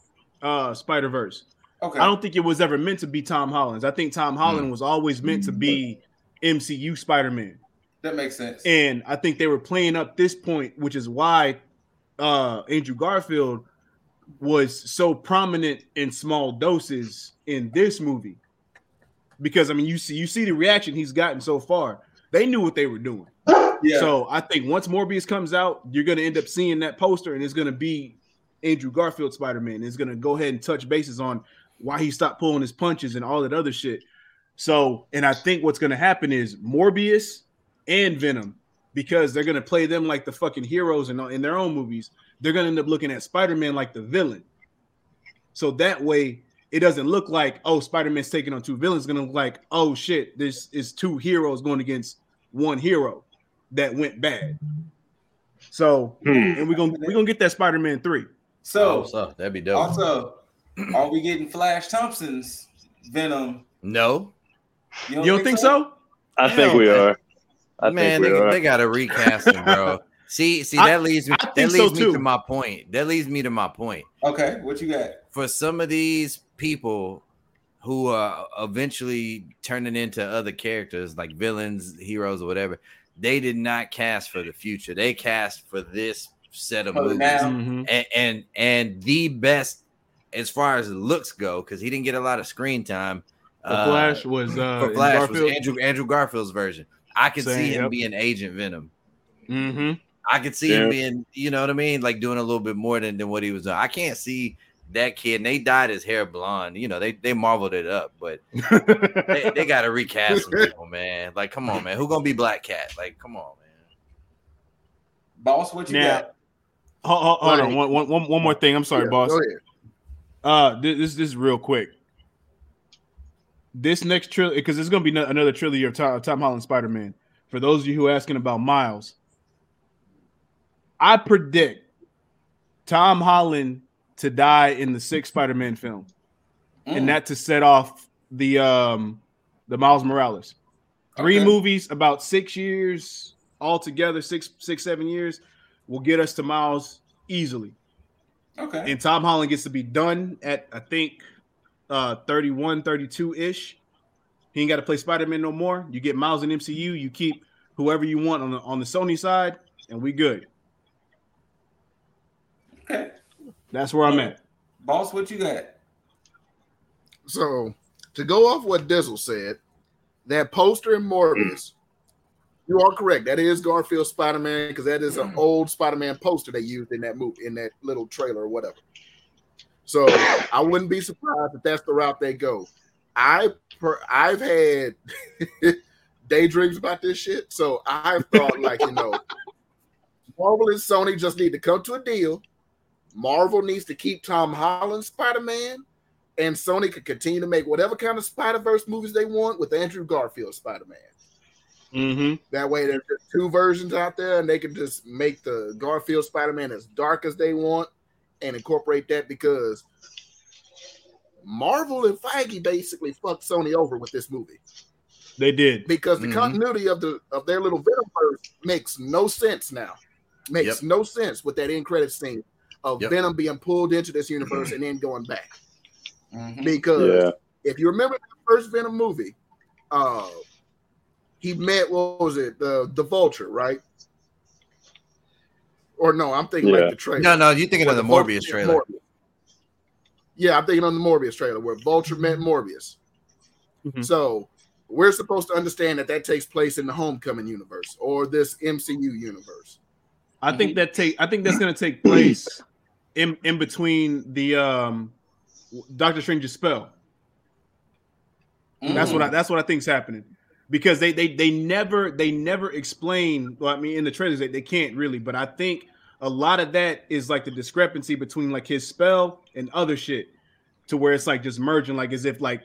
uh Spider Verse. Okay. I don't think it was ever meant to be Tom Holland's. I think Tom Holland was always meant to be MCU Spider Man. that makes sense. And I think they were playing up this point, which is why uh Andrew Garfield was so prominent in small doses in this movie. Because I mean, you see, you see the reaction he's gotten so far. They knew what they were doing. yeah. So I think once Morbius comes out, you're gonna end up seeing that poster, and it's gonna be Andrew Garfield Spider Man. It's gonna go ahead and touch bases on why he stopped pulling his punches and all that other shit. So, and I think what's gonna happen is Morbius and Venom, because they're gonna play them like the fucking heroes in, in their own movies. They're gonna end up looking at Spider Man like the villain. So that way, it doesn't look like oh Spider Man's taking on two villains. It's gonna look like oh shit, this is two heroes going against one hero that went bad. So, Hmm. and we're gonna we're gonna get that Spider Man three. so Oh, so that'd be dope. also, are we getting Flash Thompson's Venom? no, You don't think so? I think we man. are. I man, think they, we they gotta recast him, bro. See, see, I- that leads me. I That think leads so, me too. to my point. That leads me to my point. Okay, what you got? For some of these people who are eventually turning into other characters, like villains, heroes, or whatever, they did not cast for the future. They cast for this set of For movies, now. Mhm. and, and and the best as far as looks go, because he didn't get a lot of screen time. The uh, Flash was uh, for Flash was Andrew Andrew Garfield's version. I could see him yep. being Agent Venom. Mhm. I could see Yeah. him being, you know what I mean, like doing a little bit more than, than what he was doing. I can't see that kid. And they dyed his hair blonde. You know, they they marveled it up, but they, they got to recast some people, man. Like, come on, man. Who gonna be Black Cat? Like, come on, man. Boss, what you Now- got? Hold, hold- hold on, Right. one, one, one, one more thing. I'm sorry, Yeah, boss. Go ahead. Uh, this this, this is real quick. This next trilogy, because it's gonna be another trilogy of Tom, Tom Holland Spider Man. For those of you who are asking about Miles, I predict Tom Holland to die in the sixth Spider Man film, Mm, and that to set off the um the Miles Morales. Three okay. movies, about six years altogether, six six seven years, will get us to Miles easily Okay. and Tom Holland gets to be done at I think uh 31, 32 ish. He ain't got to play Spider Man no more. You get Miles in MCU. You keep whoever you want on the on the Sony side, and we good. Okay. That's where I'm at. Boss, what you got? So to go off what Dizzle said, that poster in Morbius, you are correct. That is Garfield Spider Man because that is an old Spider Man poster they used in that movie in that little trailer or whatever. So I wouldn't be surprised if that's the route they go. I per, I've had daydreams about this shit, so I've thought like you know, Marvel and Sony just need to come to a deal. Marvel needs to keep Tom Holland Spider Man and Sony could continue to make whatever kind of Spider Verse movies they want with Andrew Garfield Spider Man. Mm-hmm. That way, there's two versions out there, and they can just make the Garfield Spider Man as dark as they want and incorporate that because Marvel and Feige basically fucked Sony over with this movie They did. because the Mhm. continuity of the of their little Venomverse makes no sense now. Makes Yep. no sense with that end credit scene of Yep. Venom being pulled into this universe and then going back. Mhm. Because Yeah. if you remember the first Venom movie, uh, he met what was it, the the Vulture, right? Or no, I'm thinking Yeah. like the trailer. No, no, you're thinking of the Vulture Morbius trailer. Morbius. Yeah, I'm thinking on the Morbius trailer where Vulture met Morbius. Mhm. So we're supposed to understand that that takes place in the Homecoming universe or this MCU universe. I think that take. I think that's gonna take place in in between the um Doctor Strange's spell. That's what I, that's what I think's happening because they they they never they never explain. Well, I mean, in the trailers they, they can't really, but I think a lot of that is like the discrepancy between like his spell and other shit, to where it's like just merging, like as if like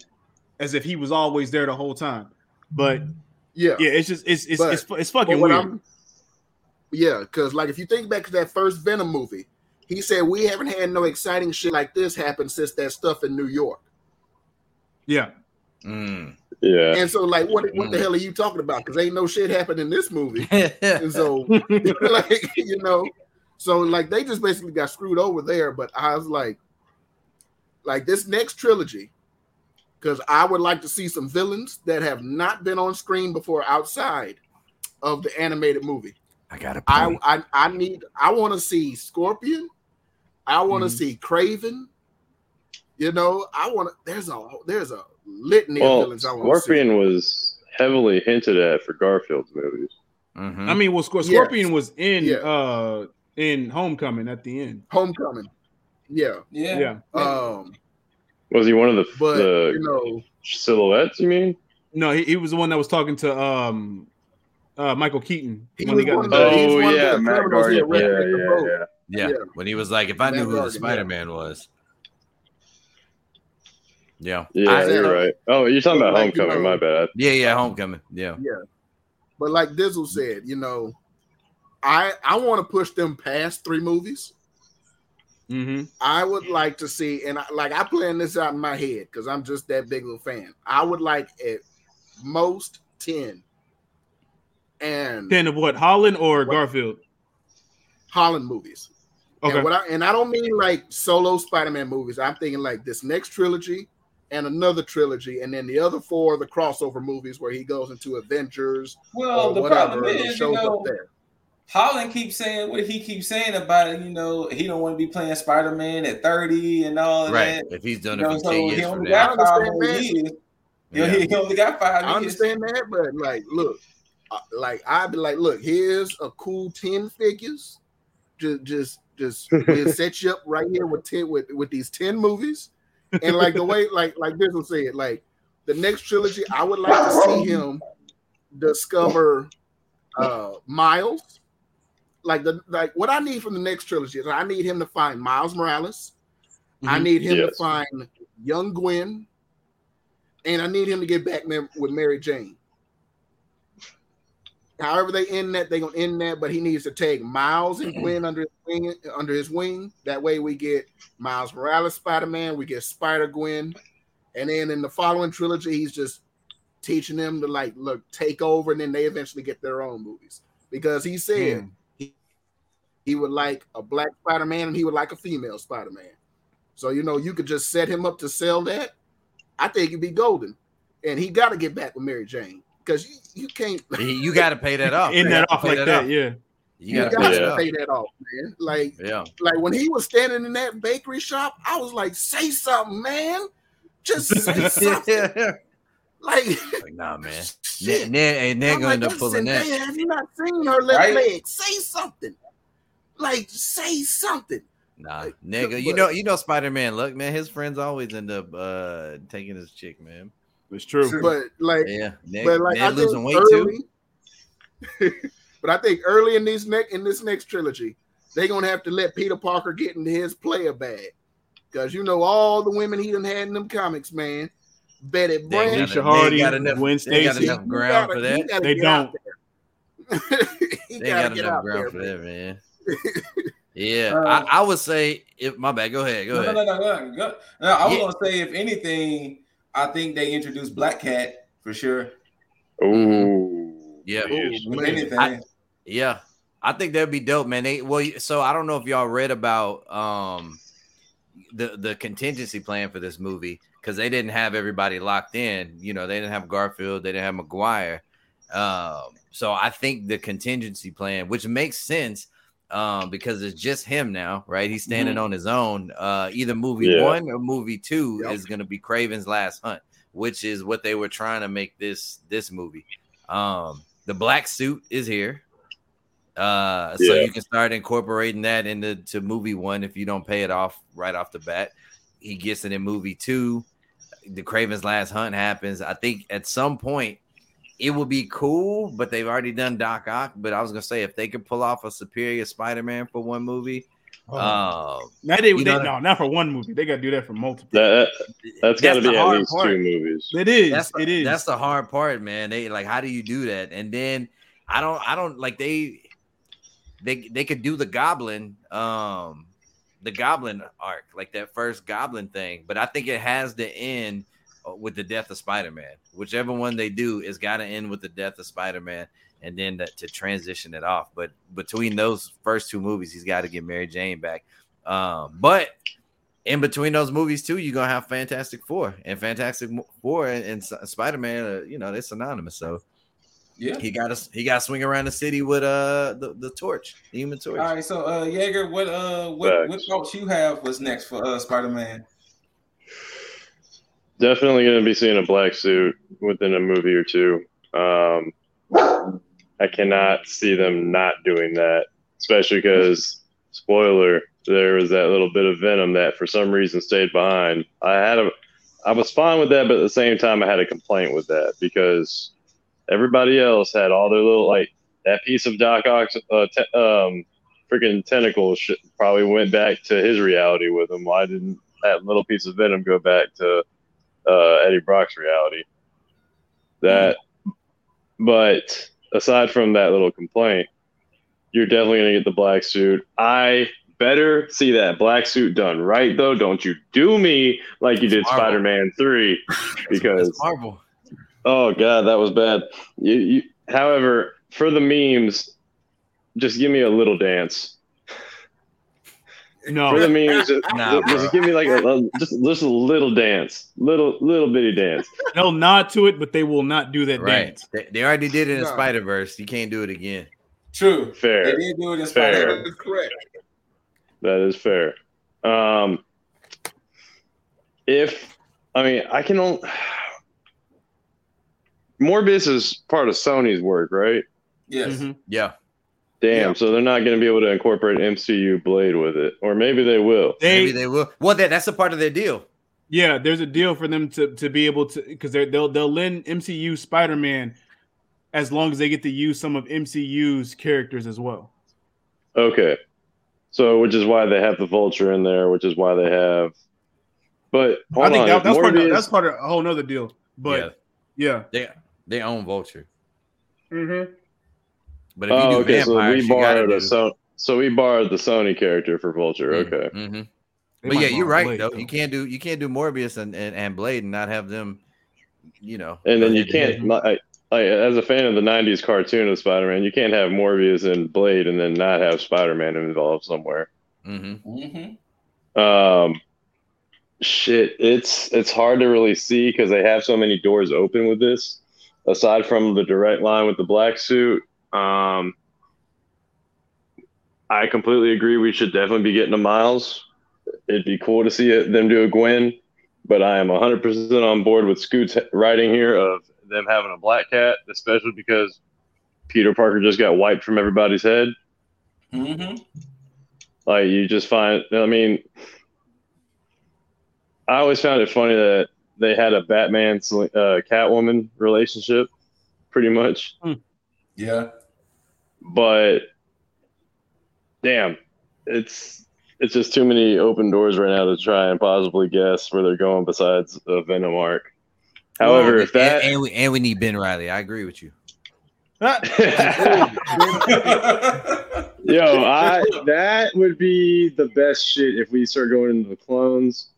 as if he was always there the whole time. But Yeah. yeah, it's just it's it's But- it's, it's But fucking weird. I'm- yeah, because like if you think back to that first Venom movie, he said we haven't had no exciting shit like this happen since that stuff in New York. Yeah, Mm. Yeah. And so, like, what what the Mm. hell are you talking about? Because ain't no shit happened in this movie. yeah, And so, like, you know, so like they just basically got screwed over there. But I was like, like this next trilogy, because I would like to see some villains that have not been on screen before outside of the animated movie. I got a I point. I, I need I want to see Scorpion. I want to Mhm. see Kraven. You know, I want to. There's a there's a litany of Well, villains I want to see. Scorpion was heavily hinted at for Garfield's movies. Mhm. I mean, well, Scor- Yes. Scorpion was in Yeah. uh in Homecoming at the end. Homecoming. Yeah. Yeah. Yeah. Um. Was he one of the, But the you know, silhouettes? You mean? No, he, he was the one that was talking to um uh Michael Keaton He when he got one the the- jail. he's oh one of yeah, the Matt criminals Guardian. Yeah, yeah, yeah. yeah. yeah. when he was like, if I knew Matt who the Spider Man was. Yeah. Yeah, I- you're right. Oh, you're talking about Like, you Homecoming. know- my bad. Yeah, yeah, Homecoming. Yeah. Yeah. but like Dizzle said, you know, I I want to push them past three movies. Mhm. I would like to see, and I, like I plan this out in my head because I'm just that big of a fan. I would like at most ten, and Ten of what? Holland or Garfield? Holland movies. Okay. And what I and I don't mean like solo Spider-Man movies. I'm thinking like this next trilogy and another trilogy, and then the other four the crossover movies where he goes into Avengers Well, or the whatever problem and is, you know, up there. Holland keeps saying what he keeps saying about it. You know, he don't want to be playing Spider Man at thirty and all of Right. that. If he's done You it know, for so 10 he years from only now. five I understand, years. Yeah. he, he only got five I years. understand that, but like, look, uh, like I'd be like, look, here's a cool ten figures. Just, just, just we'll set you up right here with ten with with these ten movies, and like the way, like, like this will say it, like the next trilogy, I would like to see him discover uh Miles. Like the like what I need from the next trilogy is I need him to find Miles Morales. I Mhm. need him to find young Gwen, and I need him to get back with Mary Jane. However they end that, they're gonna end that, but he needs to take Miles and Gwen under his wing. Under his wing. That way, we get Miles Morales, Spider Man. We get Spider Gwen, and then in the following trilogy, he's just teaching them to like look take over, and then they eventually get their own movies because he said Hmm. He, he would like a black Spider Man and he would like a female Spider Man. So you know you could just set him up to sell that. I think it'd be golden, and he got to get back with Mary Jane because you, you can't. You- You got to pay that off. In that off like that, off. yeah. You You got to got pay to that off. pay that off, man. Like Yeah. like when he was standing in that bakery shop, I was like, "Say something, man! Just say something!" Like, Like, nah, man. shit. Ned, Ned, hey, Ned gonna like, end up pulling that. Have you not seen her left Right? leg? Say something. Like, say something. Nah, Like, nigga, you know, you know, Spider Man. Look, man, his friends always end up uh taking his chick, man. It's true. True. But like, Yeah, Ned, but like I Ned think losing weight too. early, but I think early in these next in this next trilogy, they're gonna have to let Peter Parker get into his player bag. Because you know all the women he done had in them comics, man. Betty They Brant, ain't Keisha got- Hardy, they ain't got enough- Gwen they got Stacy. enough ground gotta- for that. They don't. he They gotta got get enough out ground there, for man. that, man. Yeah, Uh, I, I would say if my bad. Go ahead, go No, ahead. no, no, no, no, no. No, I was Yeah. gonna say, if anything, I think they introduced Black Cat for sure. Ooh. Yeah. Ooh, If anything, I- Yeah, I think that'd be dope, man. They well, so I don't know if y'all read about um the the contingency plan for this movie because they didn't have everybody locked in. You know, they didn't have Garfield, they didn't have Maguire. Um, so I think the contingency plan, which makes sense, um, because it's just him now, right? He's standing on his own. Uh, either movie Yeah. one or movie two Yep. is going to be Kraven's Last Hunt, which is what they were trying to make this this movie. Um, the black suit is here. Uh, so Yeah. you can start incorporating that into to movie one if you don't pay it off right off the bat. He gets it in movie two. The Kraven's Last Hunt happens. I think at some point it would be cool, but they've already done Doc Ock. But I was gonna say if they could pull off a superior Spider-Man for one movie, Oh. uh, Now they, they know- no, not for one movie. They got to do that for multiple. That, that's got to the be at hard least part. two movies. It is. That's it is. That's the hard part, man. They like, how do you do that? And then I don't, I don't like they, they, they could do the Goblin, um, the Goblin arc, like that first Goblin thing. But I think it has to end with the death of Spider Man. Whichever one they do, is got to end with the death of Spider Man, and then to, to transition it off. But between those first two movies, he's got to get Mary Jane back. Um, but in between those movies too, you're gonna have Fantastic Four and Fantastic Four and, and Spider Man. Uh, you know they're synonymous. So yeah. he got us. He got to swing around the city with uh the, the torch, the Human Torch. All right, so uh Jaeger, what uh what, what thoughts you have was next for uh Spider Man? Definitely going to be seeing a black suit within a movie or two. Um, I cannot see them not doing that, especially because, spoiler, there was that little bit of venom that for some reason stayed behind. I had a, I was fine with that, but at the same time, I had a complaint with that because everybody else had all their little like that piece of Doc Ock's uh, te- um, freaking tentacle shit probably went back to his reality with him. Why didn't that little piece of venom go back to uh, Eddie Brock's reality? That, but aside from that little complaint, you're definitely gonna get the black suit. I better see that black suit done right though. Don't you do me like you did Spider-Man three, because Marvel. Oh god, that was bad. You, you, however, for the memes, just give me a little dance. For the No, memes, just, Nah, just, bro. give me like a, a- just just a little dance, little little bitty dance. they'll nod to it, but they will not do that Right. dance. They, they already did it in Nah. Spider Verse. You can't do it again. True. fair. They Fair, did do it in Spider. That is correct. that is fair. Um, if I mean, I can only Morbius is part of Sony's work, right? Yes. Mhm. Yeah. Damn, Yeah. so they're not going to be able to incorporate MCU Blade with it, or maybe they will. Maybe They, they will. Well, that, that's a part of their deal. yeah, there's a deal for them to to be able to because they'll they'll lend MCU Spider Man as long as they get to use some of MCU's characters as well. Okay, so which is why they have the Vulture in there, which is why they have. But hold I think on, that, if that's part of, that's part of a whole nother deal. But yeah, they they own Vulture. Mm-hmm. But if you Oh, do okay. So we you gotta borrowed do. a so so we borrowed the Sony character for Vulture. Okay. hmm But yeah, you're right though. You can't do you can't do Morbius and, and, and Blade and not have them, you know. And then you head to head. can't, like, like, as a fan of the '90s cartoon of Spider-Man, you can't have Morbius and Blade and then not have Spider-Man involved somewhere. Mhm. Mm-hmm. Um, shit, it's it's hard to really see because they have so many doors open with this. Aside from the direct line with the black suit, um, I completely agree. We should definitely be getting a Miles. It'd be cool to see it, them do a Gwen, but I am 100% on board with Scoot's writing here of them having a black cat, especially because Peter Parker just got wiped from everybody's head. Mm-hmm. Like you just find, I mean, I always found it funny that they had a Batman uh, Catwoman relationship, pretty much. Yeah. But damn, it's it's just too many open doors right now to try and possibly guess where they're going besides a Venom arc. However, if that and, and we and we need Ben Reilly. I agree with you. Yo, I that would be the best shit if we start going into the clones.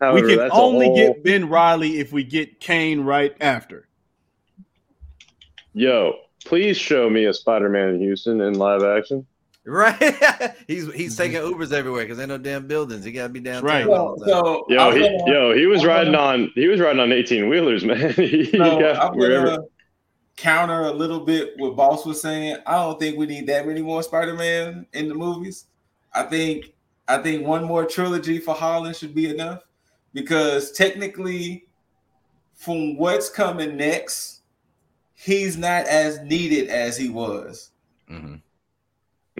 However, we can that's only whole- get Ben Reilly if we get Kaine right after. Yo, please show me a Spider-Man in Houston in live action. Right? he's he's taking Ubers everywhere because ain't no damn buildings. He gotta be downtown. right. all so, the time. so Yo, I'm he, gonna- yo, he was I'm riding gonna- on he was riding on eighteen wheelers, man. he So got I'm wherever. gonna counter a little bit what Boss was saying. I don't think we need that many more Spider-Man in the movies. I think I think one more trilogy for Holland should be enough because technically, from what's coming next, he's not as needed as he was. Mhm.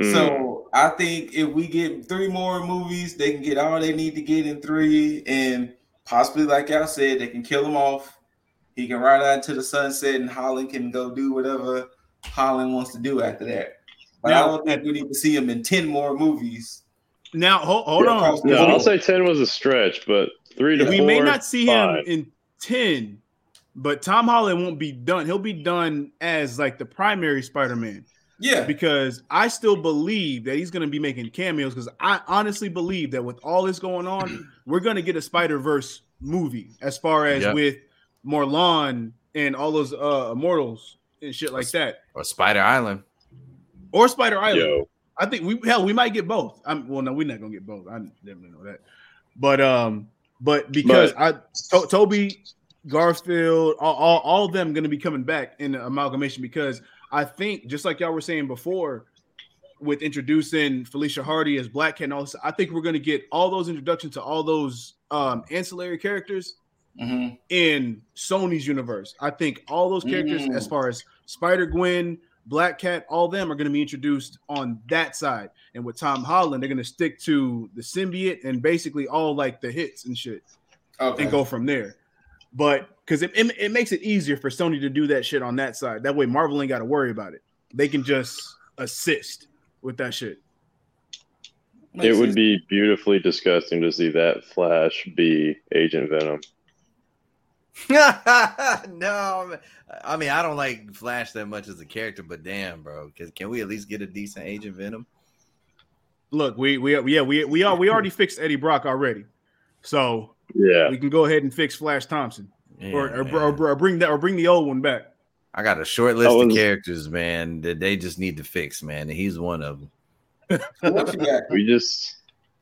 Mm. So I think if we get three more movies, they can get all they need to get in three, and possibly, like y'all said, they can kill him off. He can ride out into the sunset, and Holland can go do whatever Holland wants to do after that. But I Now- don't think we need to see him in ten more movies. Now, hold, hold on. no. I'll say ten was a stretch, but three to we four. may not see him in 10, but Tom Holland won't be done. He'll be done as like the primary Spider-Man Yeah, because I still believe that he's going to be making cameos because I honestly believe that with all this going on, we're going to get a Spider-Verse movie as far as Yeah. with Morlun and all those uh immortals and shit like that. Or Spider Island. Or Spider Island. Yo, I think we hell we might get both. I'm well, no, we're not gonna get both. I definitely know that. But um, but because I to, Tobey, Garfield, all, all, all of them gonna be coming back in the amalgamation because I think just like y'all were saying before, with introducing Felicia Hardy as Black Cat and all this, I think we're gonna get all those introductions to all those um ancillary characters Mhm. in Sony's universe. I think all those characters, Mm. as far as Spider Gwen, Black Cat, all them are going to be introduced on that side. And with Tom Holland, they're going to stick to the symbiote and basically all like the hits and shit okay. and go from there. But because it, it, it makes it easier for Sony to do that shit on that side. That way, Marvel ain't got to worry about it. They can just assist with that shit. it would sense. be beautifully disgusting to see that Flash be Agent Venom. no, I mean I don't like Flash that much as a character, but damn, bro, can, can we at least get a decent Agent Venom? Look, we we yeah we we are we already fixed Eddie Brock already, so Yeah, we can go ahead and fix Flash Thompson. Yeah, or, or, man. or, or bring that or bring the old one back. I got a short list was- of characters, man, that they just need to fix, man. And he's one of them. what you got? we just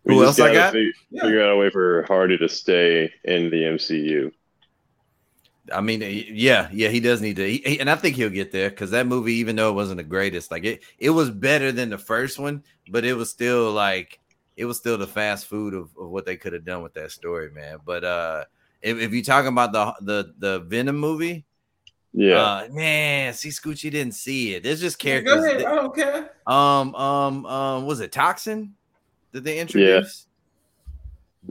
We Who just else I gotta got? Figure, Yeah. figure out a way for Hardy to stay in the MCU. I mean, yeah, yeah, he does need to, he, he- and I think he'll get there because that movie, even though it wasn't the greatest, like it, it was better than the first one, but it was still like, it was still the fast food of, of what they could have done with that story, man. But uh, if, if you're talking about the the the Venom movie, Yeah. uh, man, see, Scoochie didn't see it. There's just Yeah, characters. Go ahead. that- I don't care. um, um, um, was it Toxin that they introduced?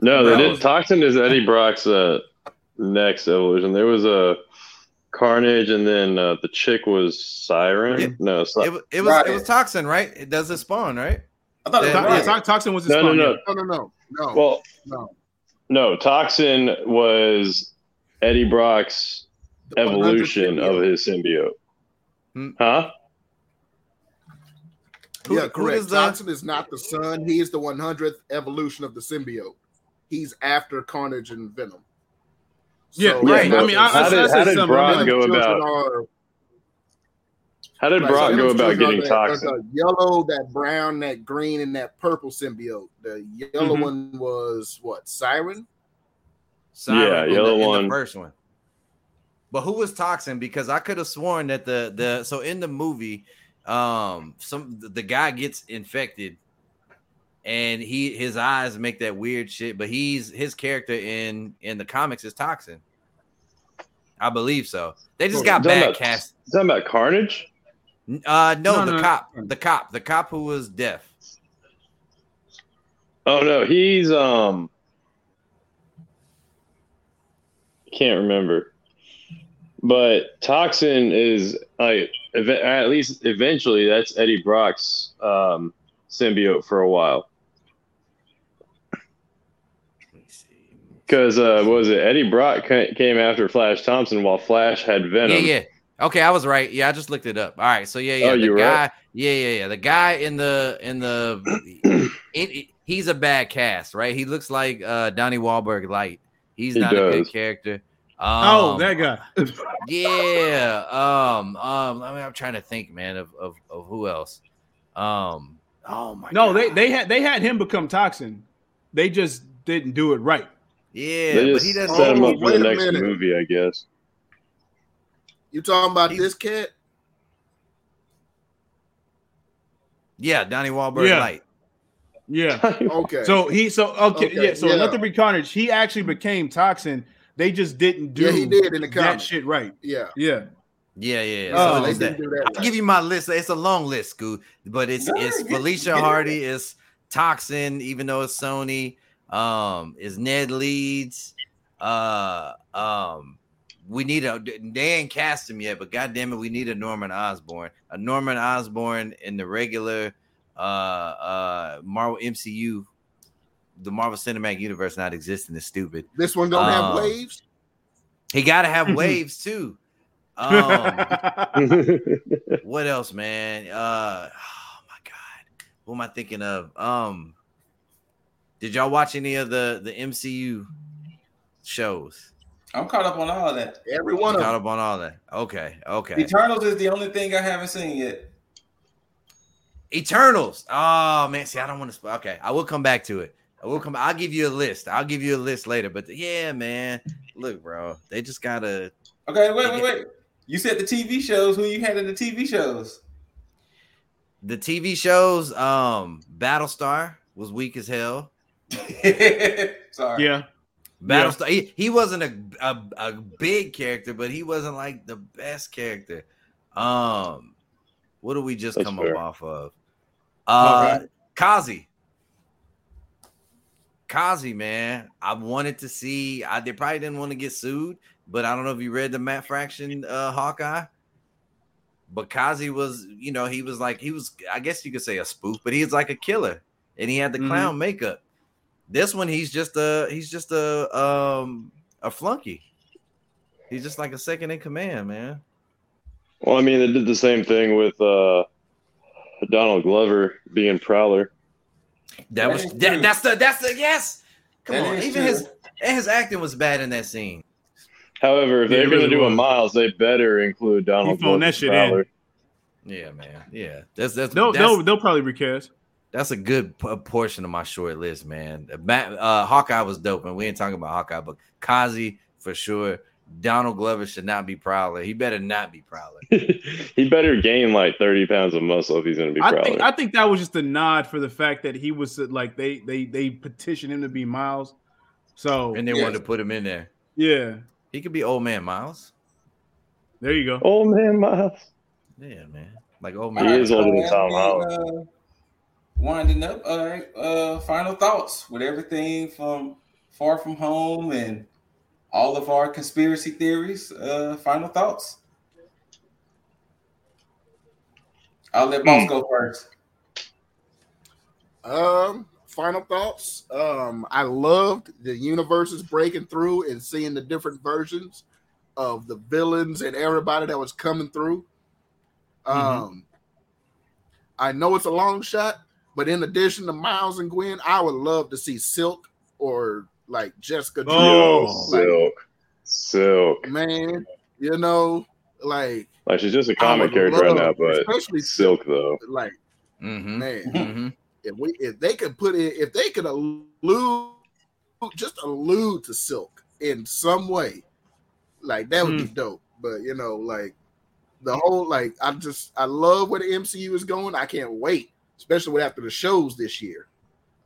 no, they Bro. did. Toxin is Eddie Brock's uh, next evolution. There was a Carnage, and then uh, the chick was Siren. It- no, It, it was Right. it was Toxin, right? It does it spawn, right? I thought Yeah, To- right. yeah, To- Toxin was his no, no, spawn, no. yeah. No, no, no, no, Well, no. no. Toxin was Eddie Brock's The evolution of his symbiote. Hmm. Huh? Who- yeah, who correct. does Toxin is not the son. He is the 100th evolution of the symbiote. He's after Carnage and Venom. Yeah, right. but I mean, I, how I, did- I how said did something. Brock go about- are- How did right, Brock so go about getting the- Toxin? are The yellow, that brown, that green, and that purple symbiote. The yellow Mhm. one was what? Siren. Yeah, in the- yellow in the one. first one. But who was Toxin? Because I could have sworn that the the so in the movie, um, some the guy gets infected, and he his eyes make that weird shit. But he's his character in in the comics is Toxin. I believe so. They just got Talking bad about- cast. Is that about Carnage? Uh, no, No, the no, no. cop, the cop, the cop who was deaf. Oh no, he's um can't remember. But Toxin is like at least eventually that's Eddie Brock's um symbiote for a while. Let me see. Because uh, was it Eddie Brock came after Flash Thompson while Flash had Venom. Yeah, yeah. Okay, I was right. Yeah, I just looked it up. All right, so yeah, yeah. Oh, the you were guy, right. yeah, yeah, yeah. The guy in the in the it, it- he's a bad cast, right? He looks like uh Donnie Wahlberg light. He's He not a good does. character. oh, Um, that guy. yeah. Um, um, I mean, I'm trying to think, man, of of, of who else. Um, oh my No, God. they they had they had him become Toxin. They just didn't do it right. yeah, They but just he doesn't set him Oh, up for the next minute. movie, I guess. You talking about He's- this cat? Yeah, Donnie Wahlberg Yeah. light. Yeah. Okay. So he so okay, Okay, yeah. So yeah. Nothing But Carnage. He actually became Toxin. They just didn't do yeah, he did in the that shit right. Yeah. Yeah. Yeah, yeah. yeah. Oh, so they didn't that- do that. I'll give you my list. It's a long list, Scoot, but it's Go it's Felicia it. Hardy, it's Toxin, even though it's Sony, um, is Ned Leeds. Uh um we need a they ain't cast him yet, but goddamn it, we need a Norman Osborn. A Norman Osborn in the regular uh uh Marvel MCU, the Marvel Cinematic Universe not existing is stupid. This one don't Um, have waves. He gotta have waves too. Um what else, man? Uh oh my god. Who am I thinking of? Um did y'all watch any of the the MCU shows? I'm caught up on all of that. Every one of Caught up on all that. Okay, okay. Eternals is the only thing I haven't seen yet. Eternals. Oh man, see, I don't want to. Sp- okay, I will come back to it. I will come. I'll give you a list. I'll give you a list later. But yeah, man, look, bro, they just gotta. Okay, wait, wait, wait. You said the TV shows. Who you had in the TV shows? The TV shows. Um, Battlestar was weak as hell. Sorry. yeah. Battlestar. He, he wasn't a, a a big character, but he wasn't like the best character. Um, what do we just That's come fair. up off of? Uh, Okay. Kazi. Kazi, man, I wanted to see. I they probably didn't want to get sued, but I don't know if you read the Matt Fraction uh, Hawkeye. But Kazi was, you know, he was like he was. I guess you could say a spoof, but he was like a killer, and he had the Mhm. clown makeup. This one, he's just a he's just a um a flunky. He's just like a second in command, man. Well, I mean, they did the same thing with uh, Donald Glover being Prowler. That That was that, that's the that's the yes. Come That on, even true. his his acting was bad in that scene. However, if Yeah, they're it going to really do a. Miles, they better include Donald He Glover. that as shit in. Yeah, man. Yeah, that's that's They'll that's, they'll they'll probably recast. That's a good p- portion of my short list, man. Matt, uh, Hawkeye was dope, and we ain't talking about Hawkeye, but Kazi for sure. Donald Glover should not be Prowler. He better not be Prowler. he better gain like 30 pounds of muscle if he's going to be I Prowler. think I think that was just a nod for the fact that he was uh, like they they they petitioned him to be Miles. So And they Yes. wanted to put him in there. yeah, He could be old man Miles. there you go. old man, Miles. Yeah, man. Like old man. He man. is older than Tom we, Holland. Winding up. All right. Uh, final thoughts with everything from Far From Home and all of our conspiracy theories. Uh, final thoughts. I'll let boss go first. Um, final thoughts. Um, I loved the universes breaking through and seeing the different versions of the villains and everybody that was coming through. Um, I know it's a long shot, but in addition to Miles and Gwen, I would love to see Silk or like Jessica. Drew. Oh. Like, Silk. Silk. man, you know, like Like she's just a comic character right now, but especially Silk though. like Mm-hmm. man, Mm-hmm. if we if they could put it if they could allude just allude to silk in some way like that would be dope but you know like the whole like i just i love where the mcu is going i can't wait especially with after the shows this year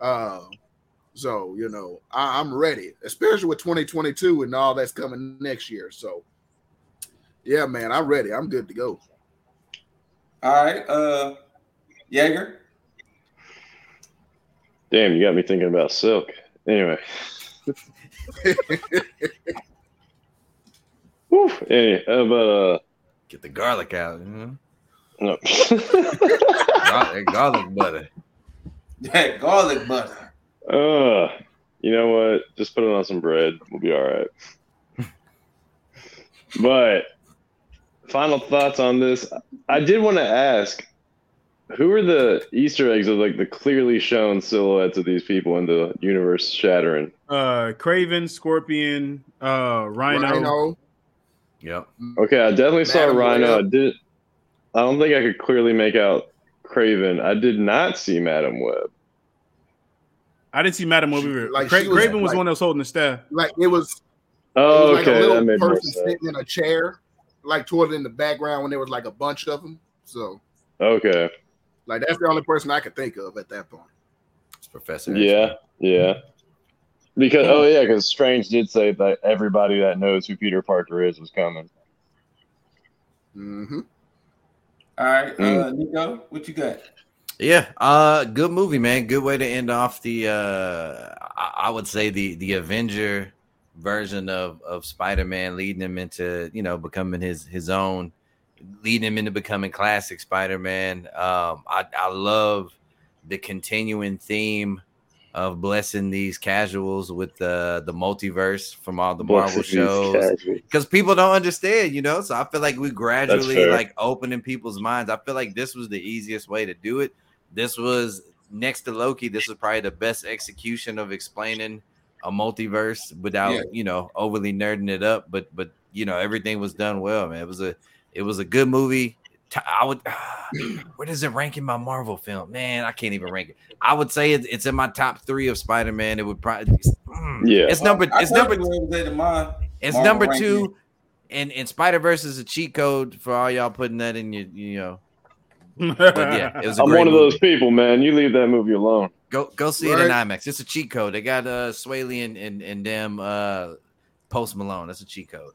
uh so you know I, i'm ready especially with 2022 and all that's coming next year so yeah man i'm ready i'm good to go All right. Uh, Jaeger. Damn, you got me thinking about Silk. Anyway. Woo. Anyway, uh, but uh Get the garlic out. You know? No. Gar- that garlic butter. That garlic butter. uh you know what? Just put it on some bread. We'll be all right. but final thoughts on this. I did want to ask who are the Easter eggs of like the clearly shown silhouettes of these people in the universe shattering? Uh, Kraven, Scorpion, uh, Rhino. Rhino, Yep. Okay, I definitely saw Madam Rhino. I did. I don't think I could clearly make out Kraven. I did not see Madame Web. I didn't see Madame Web either. Like, Cra- was, Kraven was like- the one that was holding the staff. like it was Oh, it was like okay, a that little made person sitting in a chair, like toward in the background when there was like a bunch of them. So, Okay, like that's the only person I could think of at that point. It's Professor. yeah, yeah. Because oh yeah, because Strange did say that everybody that knows who Peter Parker is was coming. hmm All right. Uh, Mm. Nico, what you got? Yeah, uh, good movie, man. Good way to end off the uh I, would say the the Avenger version of of Spider-Man, leading him into, you know, becoming his his own, leading him into becoming classic Spider-Man. Um, I, I love the continuing theme of blessing these casuals with the the multiverse from all the Marvel Blessed shows because people don't understand, you know. So I feel like we gradually like opening people's minds. I feel like this was the easiest way to do it. This was next to Loki. This was probably the best execution of explaining a multiverse without Yeah. you know overly nerding it up. But but you know everything was done well, man. It was a it was a good movie. T- I would. where does it rank in my Marvel film? Man, I can't even rank it. I would say it's, it's in my top three of Spider Man. It would probably. mm, Yeah. it's number. I It's number. definitely was at mine. It's Marvel number ranking. two, and and Spider Verse is a cheat code for all y'all putting that in your, you know. But yeah, it was. A I'm great one of movie. those people, man. You leave that movie alone. Go go see it in IMAX. It's a cheat code. They got uh Swae Lee and and, and them uh Post Malone. That's a cheat code.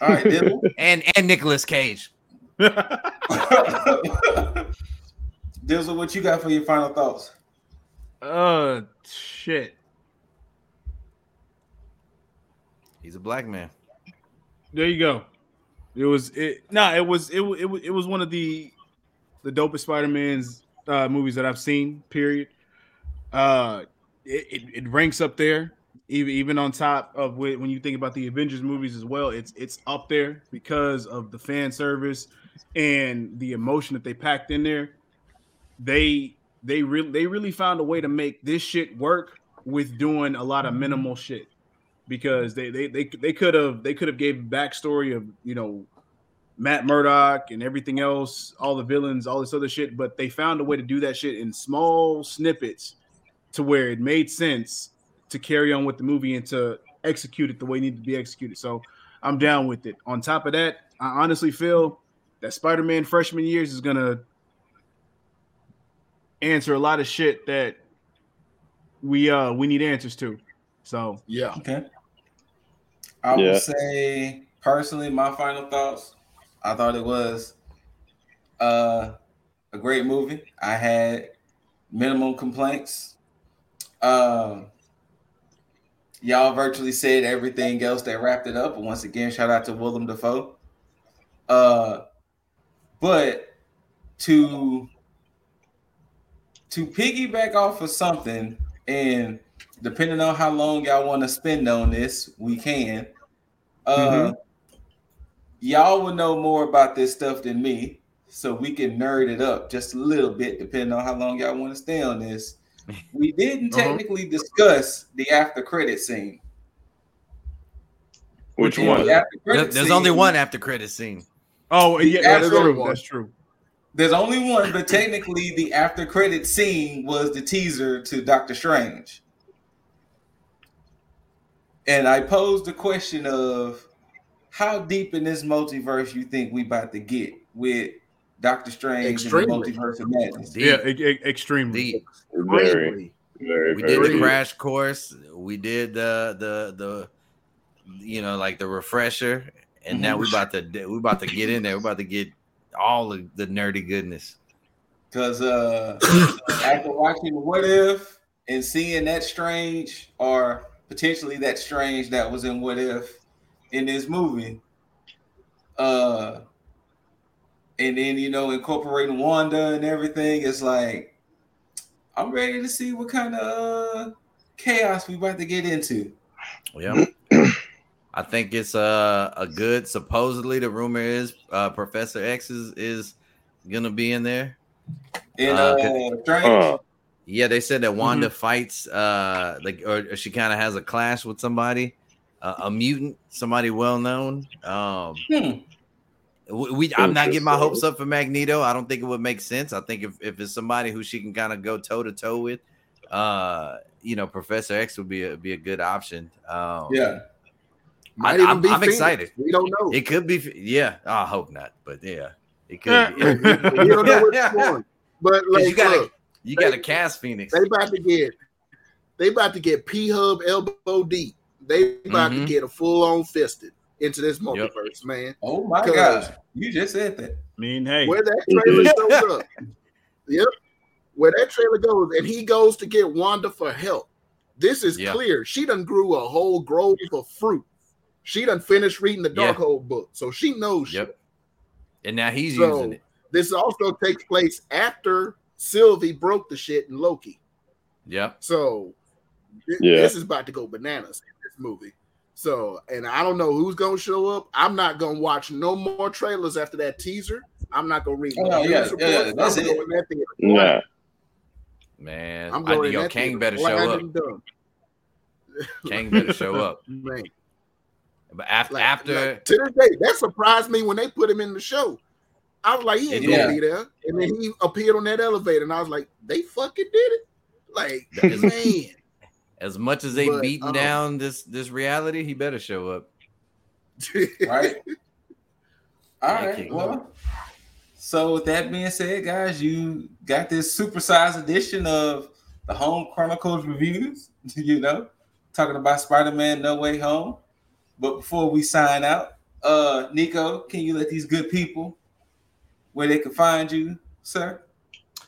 All right, And and Nicolas Cage. Dizzle, what you got for your final thoughts? uh, shit. He's a black man. There you go. It was it. Nah, it was it. wa- It, it was one of the the dopest Spider Man's uh, movies that I've seen. Period. Uh, it, it, it ranks up there, even even on top of whe- when you think about the Avengers movies as well. It's it's up there because of the fan service and the emotion that they packed in there. They they really they really found a way to make this shit work with doing a lot of minimal shit because they they they they could have they could have gave backstory of you know Matt Murdock and everything else, all the villains, all this other shit. But they found a way to do that shit in small snippets to where it made sense to carry on with the movie and to execute it the way it needed to be executed. So I'm down with it. On top of that, I honestly feel that Spider-Man freshman years is gonna answer a lot of shit that we uh we need answers to. So Yeah. Okay. I Yeah. would say personally, my final thoughts. I thought it was uh, a great movie. I had minimum complaints. Um, y'all virtually said everything else that wrapped it up. But once again, shout out to Willem Dafoe. Uh, but to to piggyback off of something, and depending on how long y'all want to spend on this, we can. Uh, Y'all will know more about this stuff than me, so we can nerd it up just a little bit, depending on how long y'all want to stay on this. We didn't Uh-huh. technically discuss the after credit scene. Which Which one? The after credit there's scene- only one after credit scene. Oh yeah, that's Absolutely. true. That's true. There's only one, but technically, the after credit scene was the teaser to Doctor Strange. And I posed the question of how deep in this multiverse you think we about to get with Doctor Strange Extremely. and the multiverse of madness. Deep, Yeah, e- e- extremely. deep. Very, Extremely. very, We very. did the deep. crash course. We did the the the you know like the refresher, and now we about to we about to get in there. We're about to get all of the nerdy goodness. Because uh, after watching What If and seeing that strange, or potentially that strange that was in What If in this movie, uh, and then you know incorporating Wanda and everything, it's like I'm ready to see what kind of uh, chaos we about to get into. Yeah. I think it's a a good. Supposedly, the rumor is uh, Professor X is is gonna be in there. And Uh, uh, Strange, Huh. Yeah, they said that Wanda fights uh like or, or she kind of has a clash with somebody, uh, a mutant, somebody well known. Um, hmm, we, we I'm not getting my hopes up for Magneto. I don't think it would make sense. I think if, if it's somebody who she can kind of go toe to toe with, uh, you know, Professor X would be a be a good option. Um, yeah. Might I- even I'm- be I'm Phoenix. excited. We don't know. it could be. Yeah, I hope not, but yeah, it could. Be. we don't know what's going. But like, you gotta look, you got to cast Phoenix. they about to get, they about to get P Hub elbow deep. They about Mhm. to get a full on fisted into this multiverse, man. Oh my God, you just said that. I mean, hey, Where that trailer shows up, yep, where that trailer goes, and he goes to get Wanda for help. This is Yeah. clear. She done grew a whole grove of fruit. She done finished reading the Yeah. Darkhold book, so she knows. shit. And now he's So- using it. This also takes place after Sylvie broke the shit in Loki. Yep. So thi- Yeah. this is about to go bananas in this movie. So, and I don't know who's gonna show up. I'm not gonna watch no more trailers after that teaser. I'm not gonna read. Oh, no yeah, news yeah, that's I'm it. going that theater. Nah. Man, I'm going in yo, that Kang better show up. done done. Kang better show up. Man, But after like, after like, to this day, that surprised me when they put him in the show. I was like, he ain't It gonna be there, and then he appeared on that elevator, and I was like, they fucking did it. Like, man. as much as they But, beating um, down this this reality, he better show up. right? All right. Yeah, right. Well, so with that being said, guys, you got this supersized edition of the Home Chronicles reviews. You know, talking about Spider-Man: No Way Home. But before we sign out, uh, Nico, can you let these good people where they can find you, sir?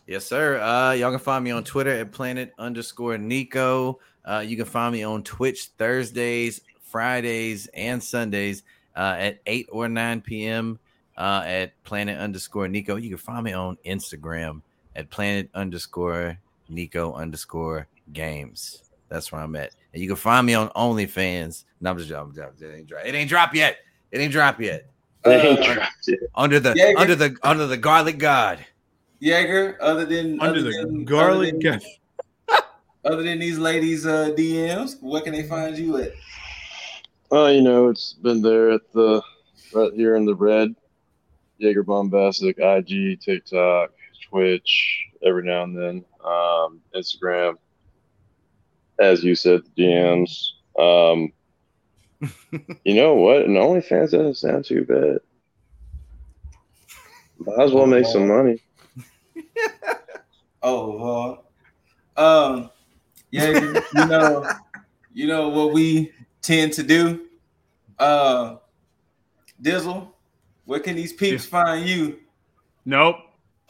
Yes, sir. Uh, y'all can find me on Twitter at planet underscore Nico. Uh, you can find me on Twitch Thursdays, Fridays, and Sundays uh, at 8 or 9 p.m. Uh, at planet underscore Nico. You can find me on Instagram at planet underscore Nico underscore games. That's where I'm at. And you can find me on OnlyFans. No, I'm just joking. It ain't drop. It ain't drop yet. It ain't drop yet. Ain't Uh, dropped it. Under the Yeah, under the under the garlic god. Jaeger, other than under other the than, garlic. other than, other than these ladies' uh, DMs, where can they find you at? Oh, you know, it's been there at the right here in the red Jaeger Bombastic, IG, TikTok, Twitch, every now and then, um, Instagram. As you said, the DMs. Um, you know what? And OnlyFans doesn't sound too bad. Might as well make some money. Oh, Lord. Um, yeah, you, you know, you know what we tend to do. Uh, Dizzle, where can these peeps find you Nope.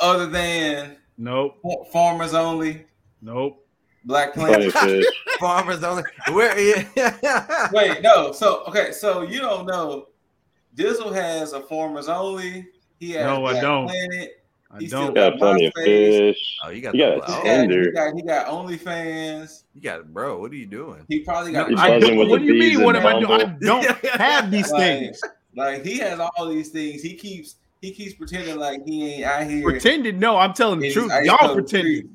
other than Nope. farmers only, Nope. Black Funny Planet? Farmers only. Where? Yeah. Wait, no. So okay, so you don't know. Dizzle has a farmers only. He has No, I Black don't. Planet. I He don't. Got plenty of fish. Oh, you got You the. got He got, Tinder. he got he got OnlyFans. you got, bro. What are you doing? He probably got. He's I don't, what do you mean? What am I doing? I don't have these like, things. like he has all these things. He keeps he keeps pretending like he ain't out here. Pretending? No, I'm telling the truth. Y'all pretending. pretended.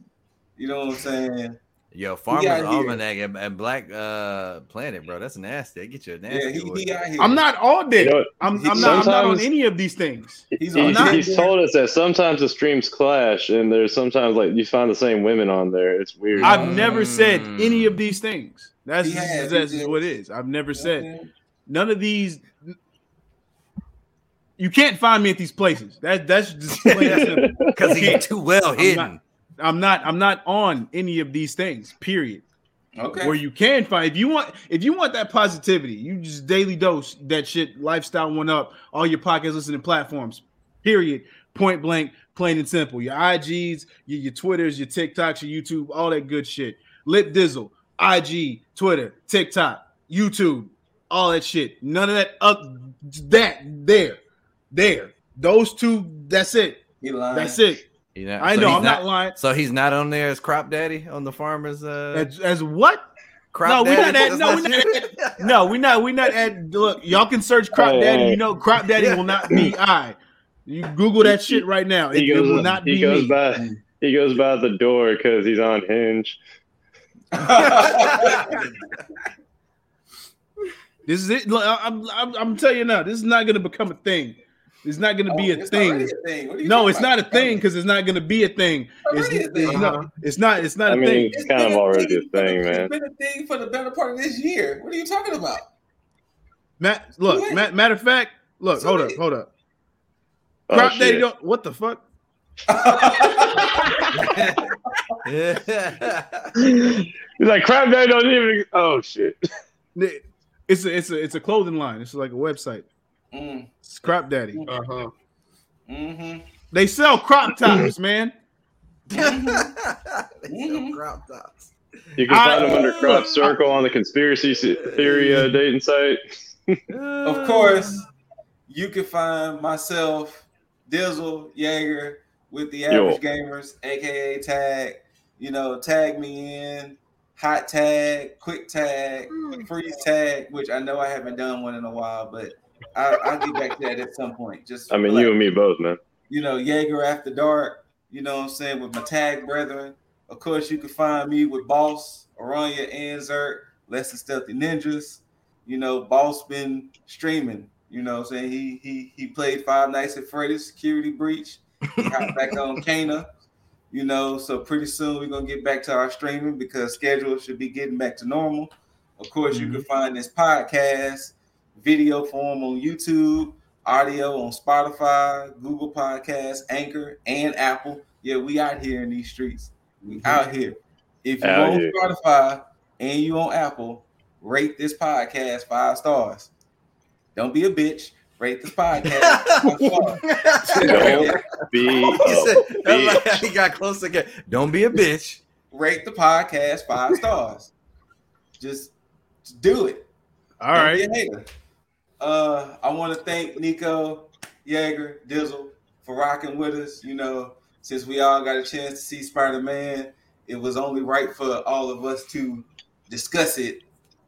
You know what I'm saying? Yo, Farmers. Almanac and, and Black uh Planet, bro. That's nasty. They get you a nasty. Yeah, he, he out here. I'm not all day. You know? I'm, I'm, not, I'm not on any of these things. He's He, on. not- he's told us that sometimes the streams clash, and there's sometimes like you find the same women on there. It's weird. I've never said Mm. any of these things. That's He has, that's he what it is. I've never You said what I'm none of these. You can't find me at these places. That that's just plain and because he's too well I'm hidden. not, I'm not. I'm not on any of these things. Period. Okay. Where you can find if you want if you want that positivity, you just daily dose that shit. Lifestyle one up all your podcast listening platforms. Period. Point blank. Plain and simple. Your IGs, your, your Twitters, your TikToks, your YouTube, all that good shit. Lip Dizzle, IG, Twitter, TikTok, YouTube, all that shit. None of that. Up that there, there. Those two. That's it. That's it. You know, I so know. I'm not, lying. So he's not on there as Crop Daddy on the Farmers. Uh, As, as what? crop no, we're not at- no, we're not- No, we not. We not at. Look, y'all can search Crop Hey, Daddy. hey. You know, Crop Daddy will not be I. You Google that shit right now. It, he it goes, will not he be goes me. by he goes by the door because he's on Hinge. This is it. Look, I- I'm, I'm, I'm telling you now. This is not going to become a thing. It's not going to be Oh, a it's thing. a thing. What are you No, it's about? not a thing because it's not going to be a thing. It's, Already a it's not. It's not. It's not I a mean, thing. it's kind of already a for the- thing, man. It's been a thing for the better part of this year. What are you talking about? Matt, look. Wait. Matt, matter of fact, look. So hold up. Hold up. Oh, Crop Daddy shit. don't. What the fuck? He's like, crap, that don't even. Oh shit! It's a. It's a. It's a clothing line. It's like a website. Mm, It's Crop Daddy. Uh-huh. hmm They sell crop tops, man. They sell Mhm. crop tops. You can I- find him under Crop Circle on the conspiracy theory uh, dating site. Of course, you can find myself, Dizzle Jaeger, with the Yo. average gamers, aka tag. You know, tag me in, hot tag, quick tag, freeze tag, which I know I haven't done one in a while, but I, I'll get back to that at some point. Just I mean, like, you and me both, man. you know, Jaeger After Dark, you know what I'm saying, with my tag brethren. Of course, you can find me with Boss, Aranya, and Zert, Less Than Stealthy Ninjas. You know, Boss been streaming. You know what I'm saying? He he he played Five Nights at Freddy's Security Breach. He hopped back on Kana. You know, so pretty soon we're gonna get back to our streaming because schedule should be getting back to normal. Of course, you can mm-hmm. find this podcast video form on YouTube, audio on Spotify, Google Podcasts, Anchor, and Apple. Yeah, we out here in these streets. We mm-hmm. out here. If you Out on here. Spotify and you on Apple, rate this podcast five stars. Don't be a bitch. Rate this podcast five stars. Don't be He a said- bitch. he got close again. Don't be a bitch. Rate the podcast five stars. Just, just do it. All Don't right. Be a hater. Uh, I want to thank Nico, Jaeger, Dizzle for rocking with us. You know, since we all got a chance to see Spider Man, it was only right for all of us to discuss it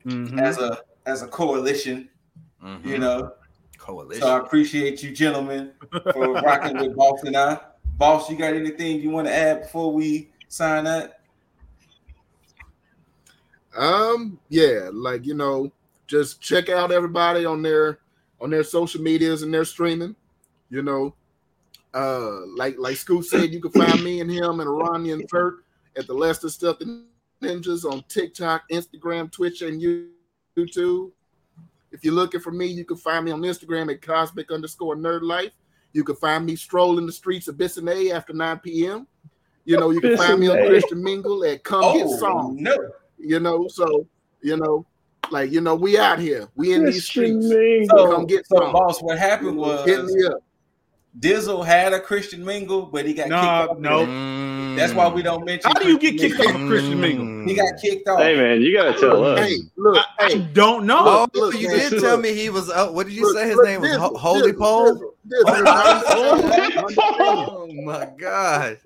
Mhm. as a as a coalition. Mm-hmm. You know, coalition. so I appreciate you, gentlemen, for rocking with Boss and I. Boss, you got anything you want to add before we sign up? Um, yeah, like you know, just check out everybody on their on their social medias and their streaming. You know, Uh, like like Scoot said, you can find me and him and Iranian Turk at the Less Than Stealthy Ninjas on TikTok, Instagram, Twitch, and YouTube. If you're looking for me, you can find me on Instagram at cosmic underscore nerd life. You can find me strolling the streets of Bissonnet after 9 p.m. You know, you can find me on Christian Mingle at Come Get Oh Song. no! You know, so you know, like you know, we out here, we in these streets. Mingle. So, Come get so some. boss, what happened was Hit me up. Dizzle had a Christian mingle, but he got Nah, kicked off. no. That's why we don't mention. How do you get kicked mingle. off a Christian mingle? He got kicked off. Hey man, you gotta tell us. Hey, look, I hey, don't know. Oh, Look, you did tell me he was. Uh, what did you look, say? His look, name was Dizzle, Ho- Holy Dizzle, Pole. Dizzle, Dizzle. Oh my god!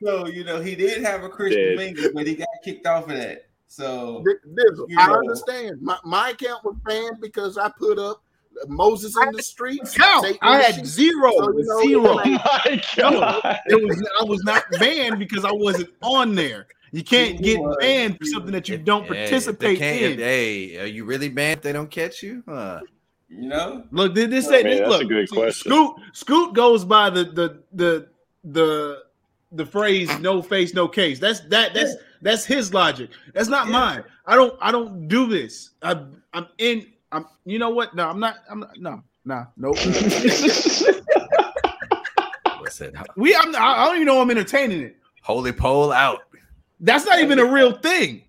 So you know he did have a Christian Dead. mingle, but he got kicked off of that. So Di- Dizzle, You I understand. My, my account was banned because I put up Moses in the streets. Count. I had sheets. zero. So, you know, zero. like- oh my God. It was I was not banned because I wasn't on there. You can't get was. banned for something that you If- don't hey, if they participate can't- in. hey, are you really banned if they don't catch you? Huh? you know, Look, this, this, Man, this look, a good see, question. Scoot Scoot goes by the the the the the phrase "no face, no case." That's that that's that's his logic. That's not Yeah. mine. I don't I don't do this. I I'm in. I'm. You know what? No, I'm not. I'm not. No, nah, nope. What's that? we. I'm. I I don't even know I'm entertaining it. Holy pole out. That's not even a real thing.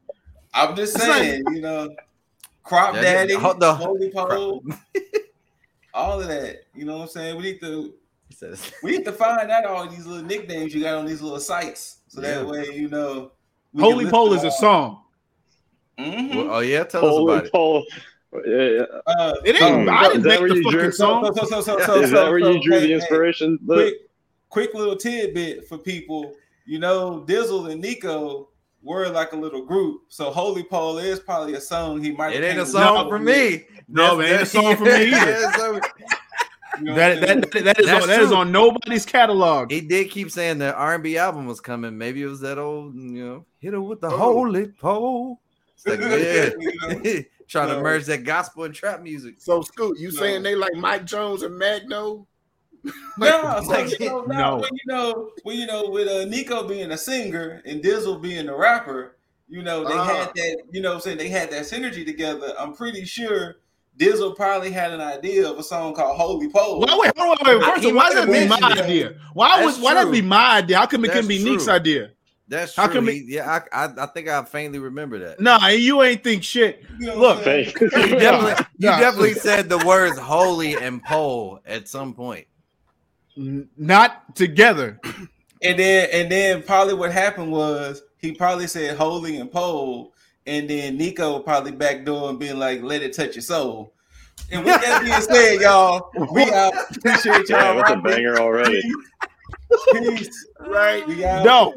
I'm just It's like- saying, you know, crop Yeah, daddy, hold the- holy pole, all of that. You know what I'm saying? We need to says, we need to find out all these little nicknames you got on these little sites, so that way you know. We Holy pole is a song. all. Mhm. well, "Oh yeah, tell us Holy about it." Yeah, yeah. Uh, It ain't. Um, I didn't make the fucking drew- song. So, so, so, so, so, Is so, that where so, you drew hey, the inspiration? Look, quick, quick little tidbit for people. You know, Dizzle and Nico were like a little group. So Holy Pole is probably a song he might. It ain't a song for me. No, man, ain't a song for me either. That, that, that, that is, on, that is on nobody's catalog. he did keep saying that R and B album was coming. Maybe it was that old, you know, hit her with the Oh. holy pole. It's like, yeah, saying? You know? trying to merge that gospel and trap music. So Scoot, you No. saying they like Mike Jones and Magno? No, so, Like, you know, no, no. When you know, when you know, with uh, Nico being a singer and Dizzle being a rapper, you know, they Ah. had that. You know, I'm saying they had that synergy together. I'm pretty sure Dizzle probably had an idea of a song called Holy Pole. Why, wait, hold on, wait, First of all, why might that be my mentioned it. idea? Why That's was why that be my idea? How come it couldn't be Nick's idea? That's How come He- yeah, I, I, I think I faintly remember that. Nah, you ain't think shit. You know Look, what I'm saying? fake. You definitely, you Nah. definitely said the words holy and pole at some point. Not together. And then and then probably what happened was he probably said holy and pole, and then Nico probably backdoor and being like, let it touch your soul. And with that being said, y'all, we out. Appreciate y'all. Yeah, that's a banger already. Peace. Right. We out. No.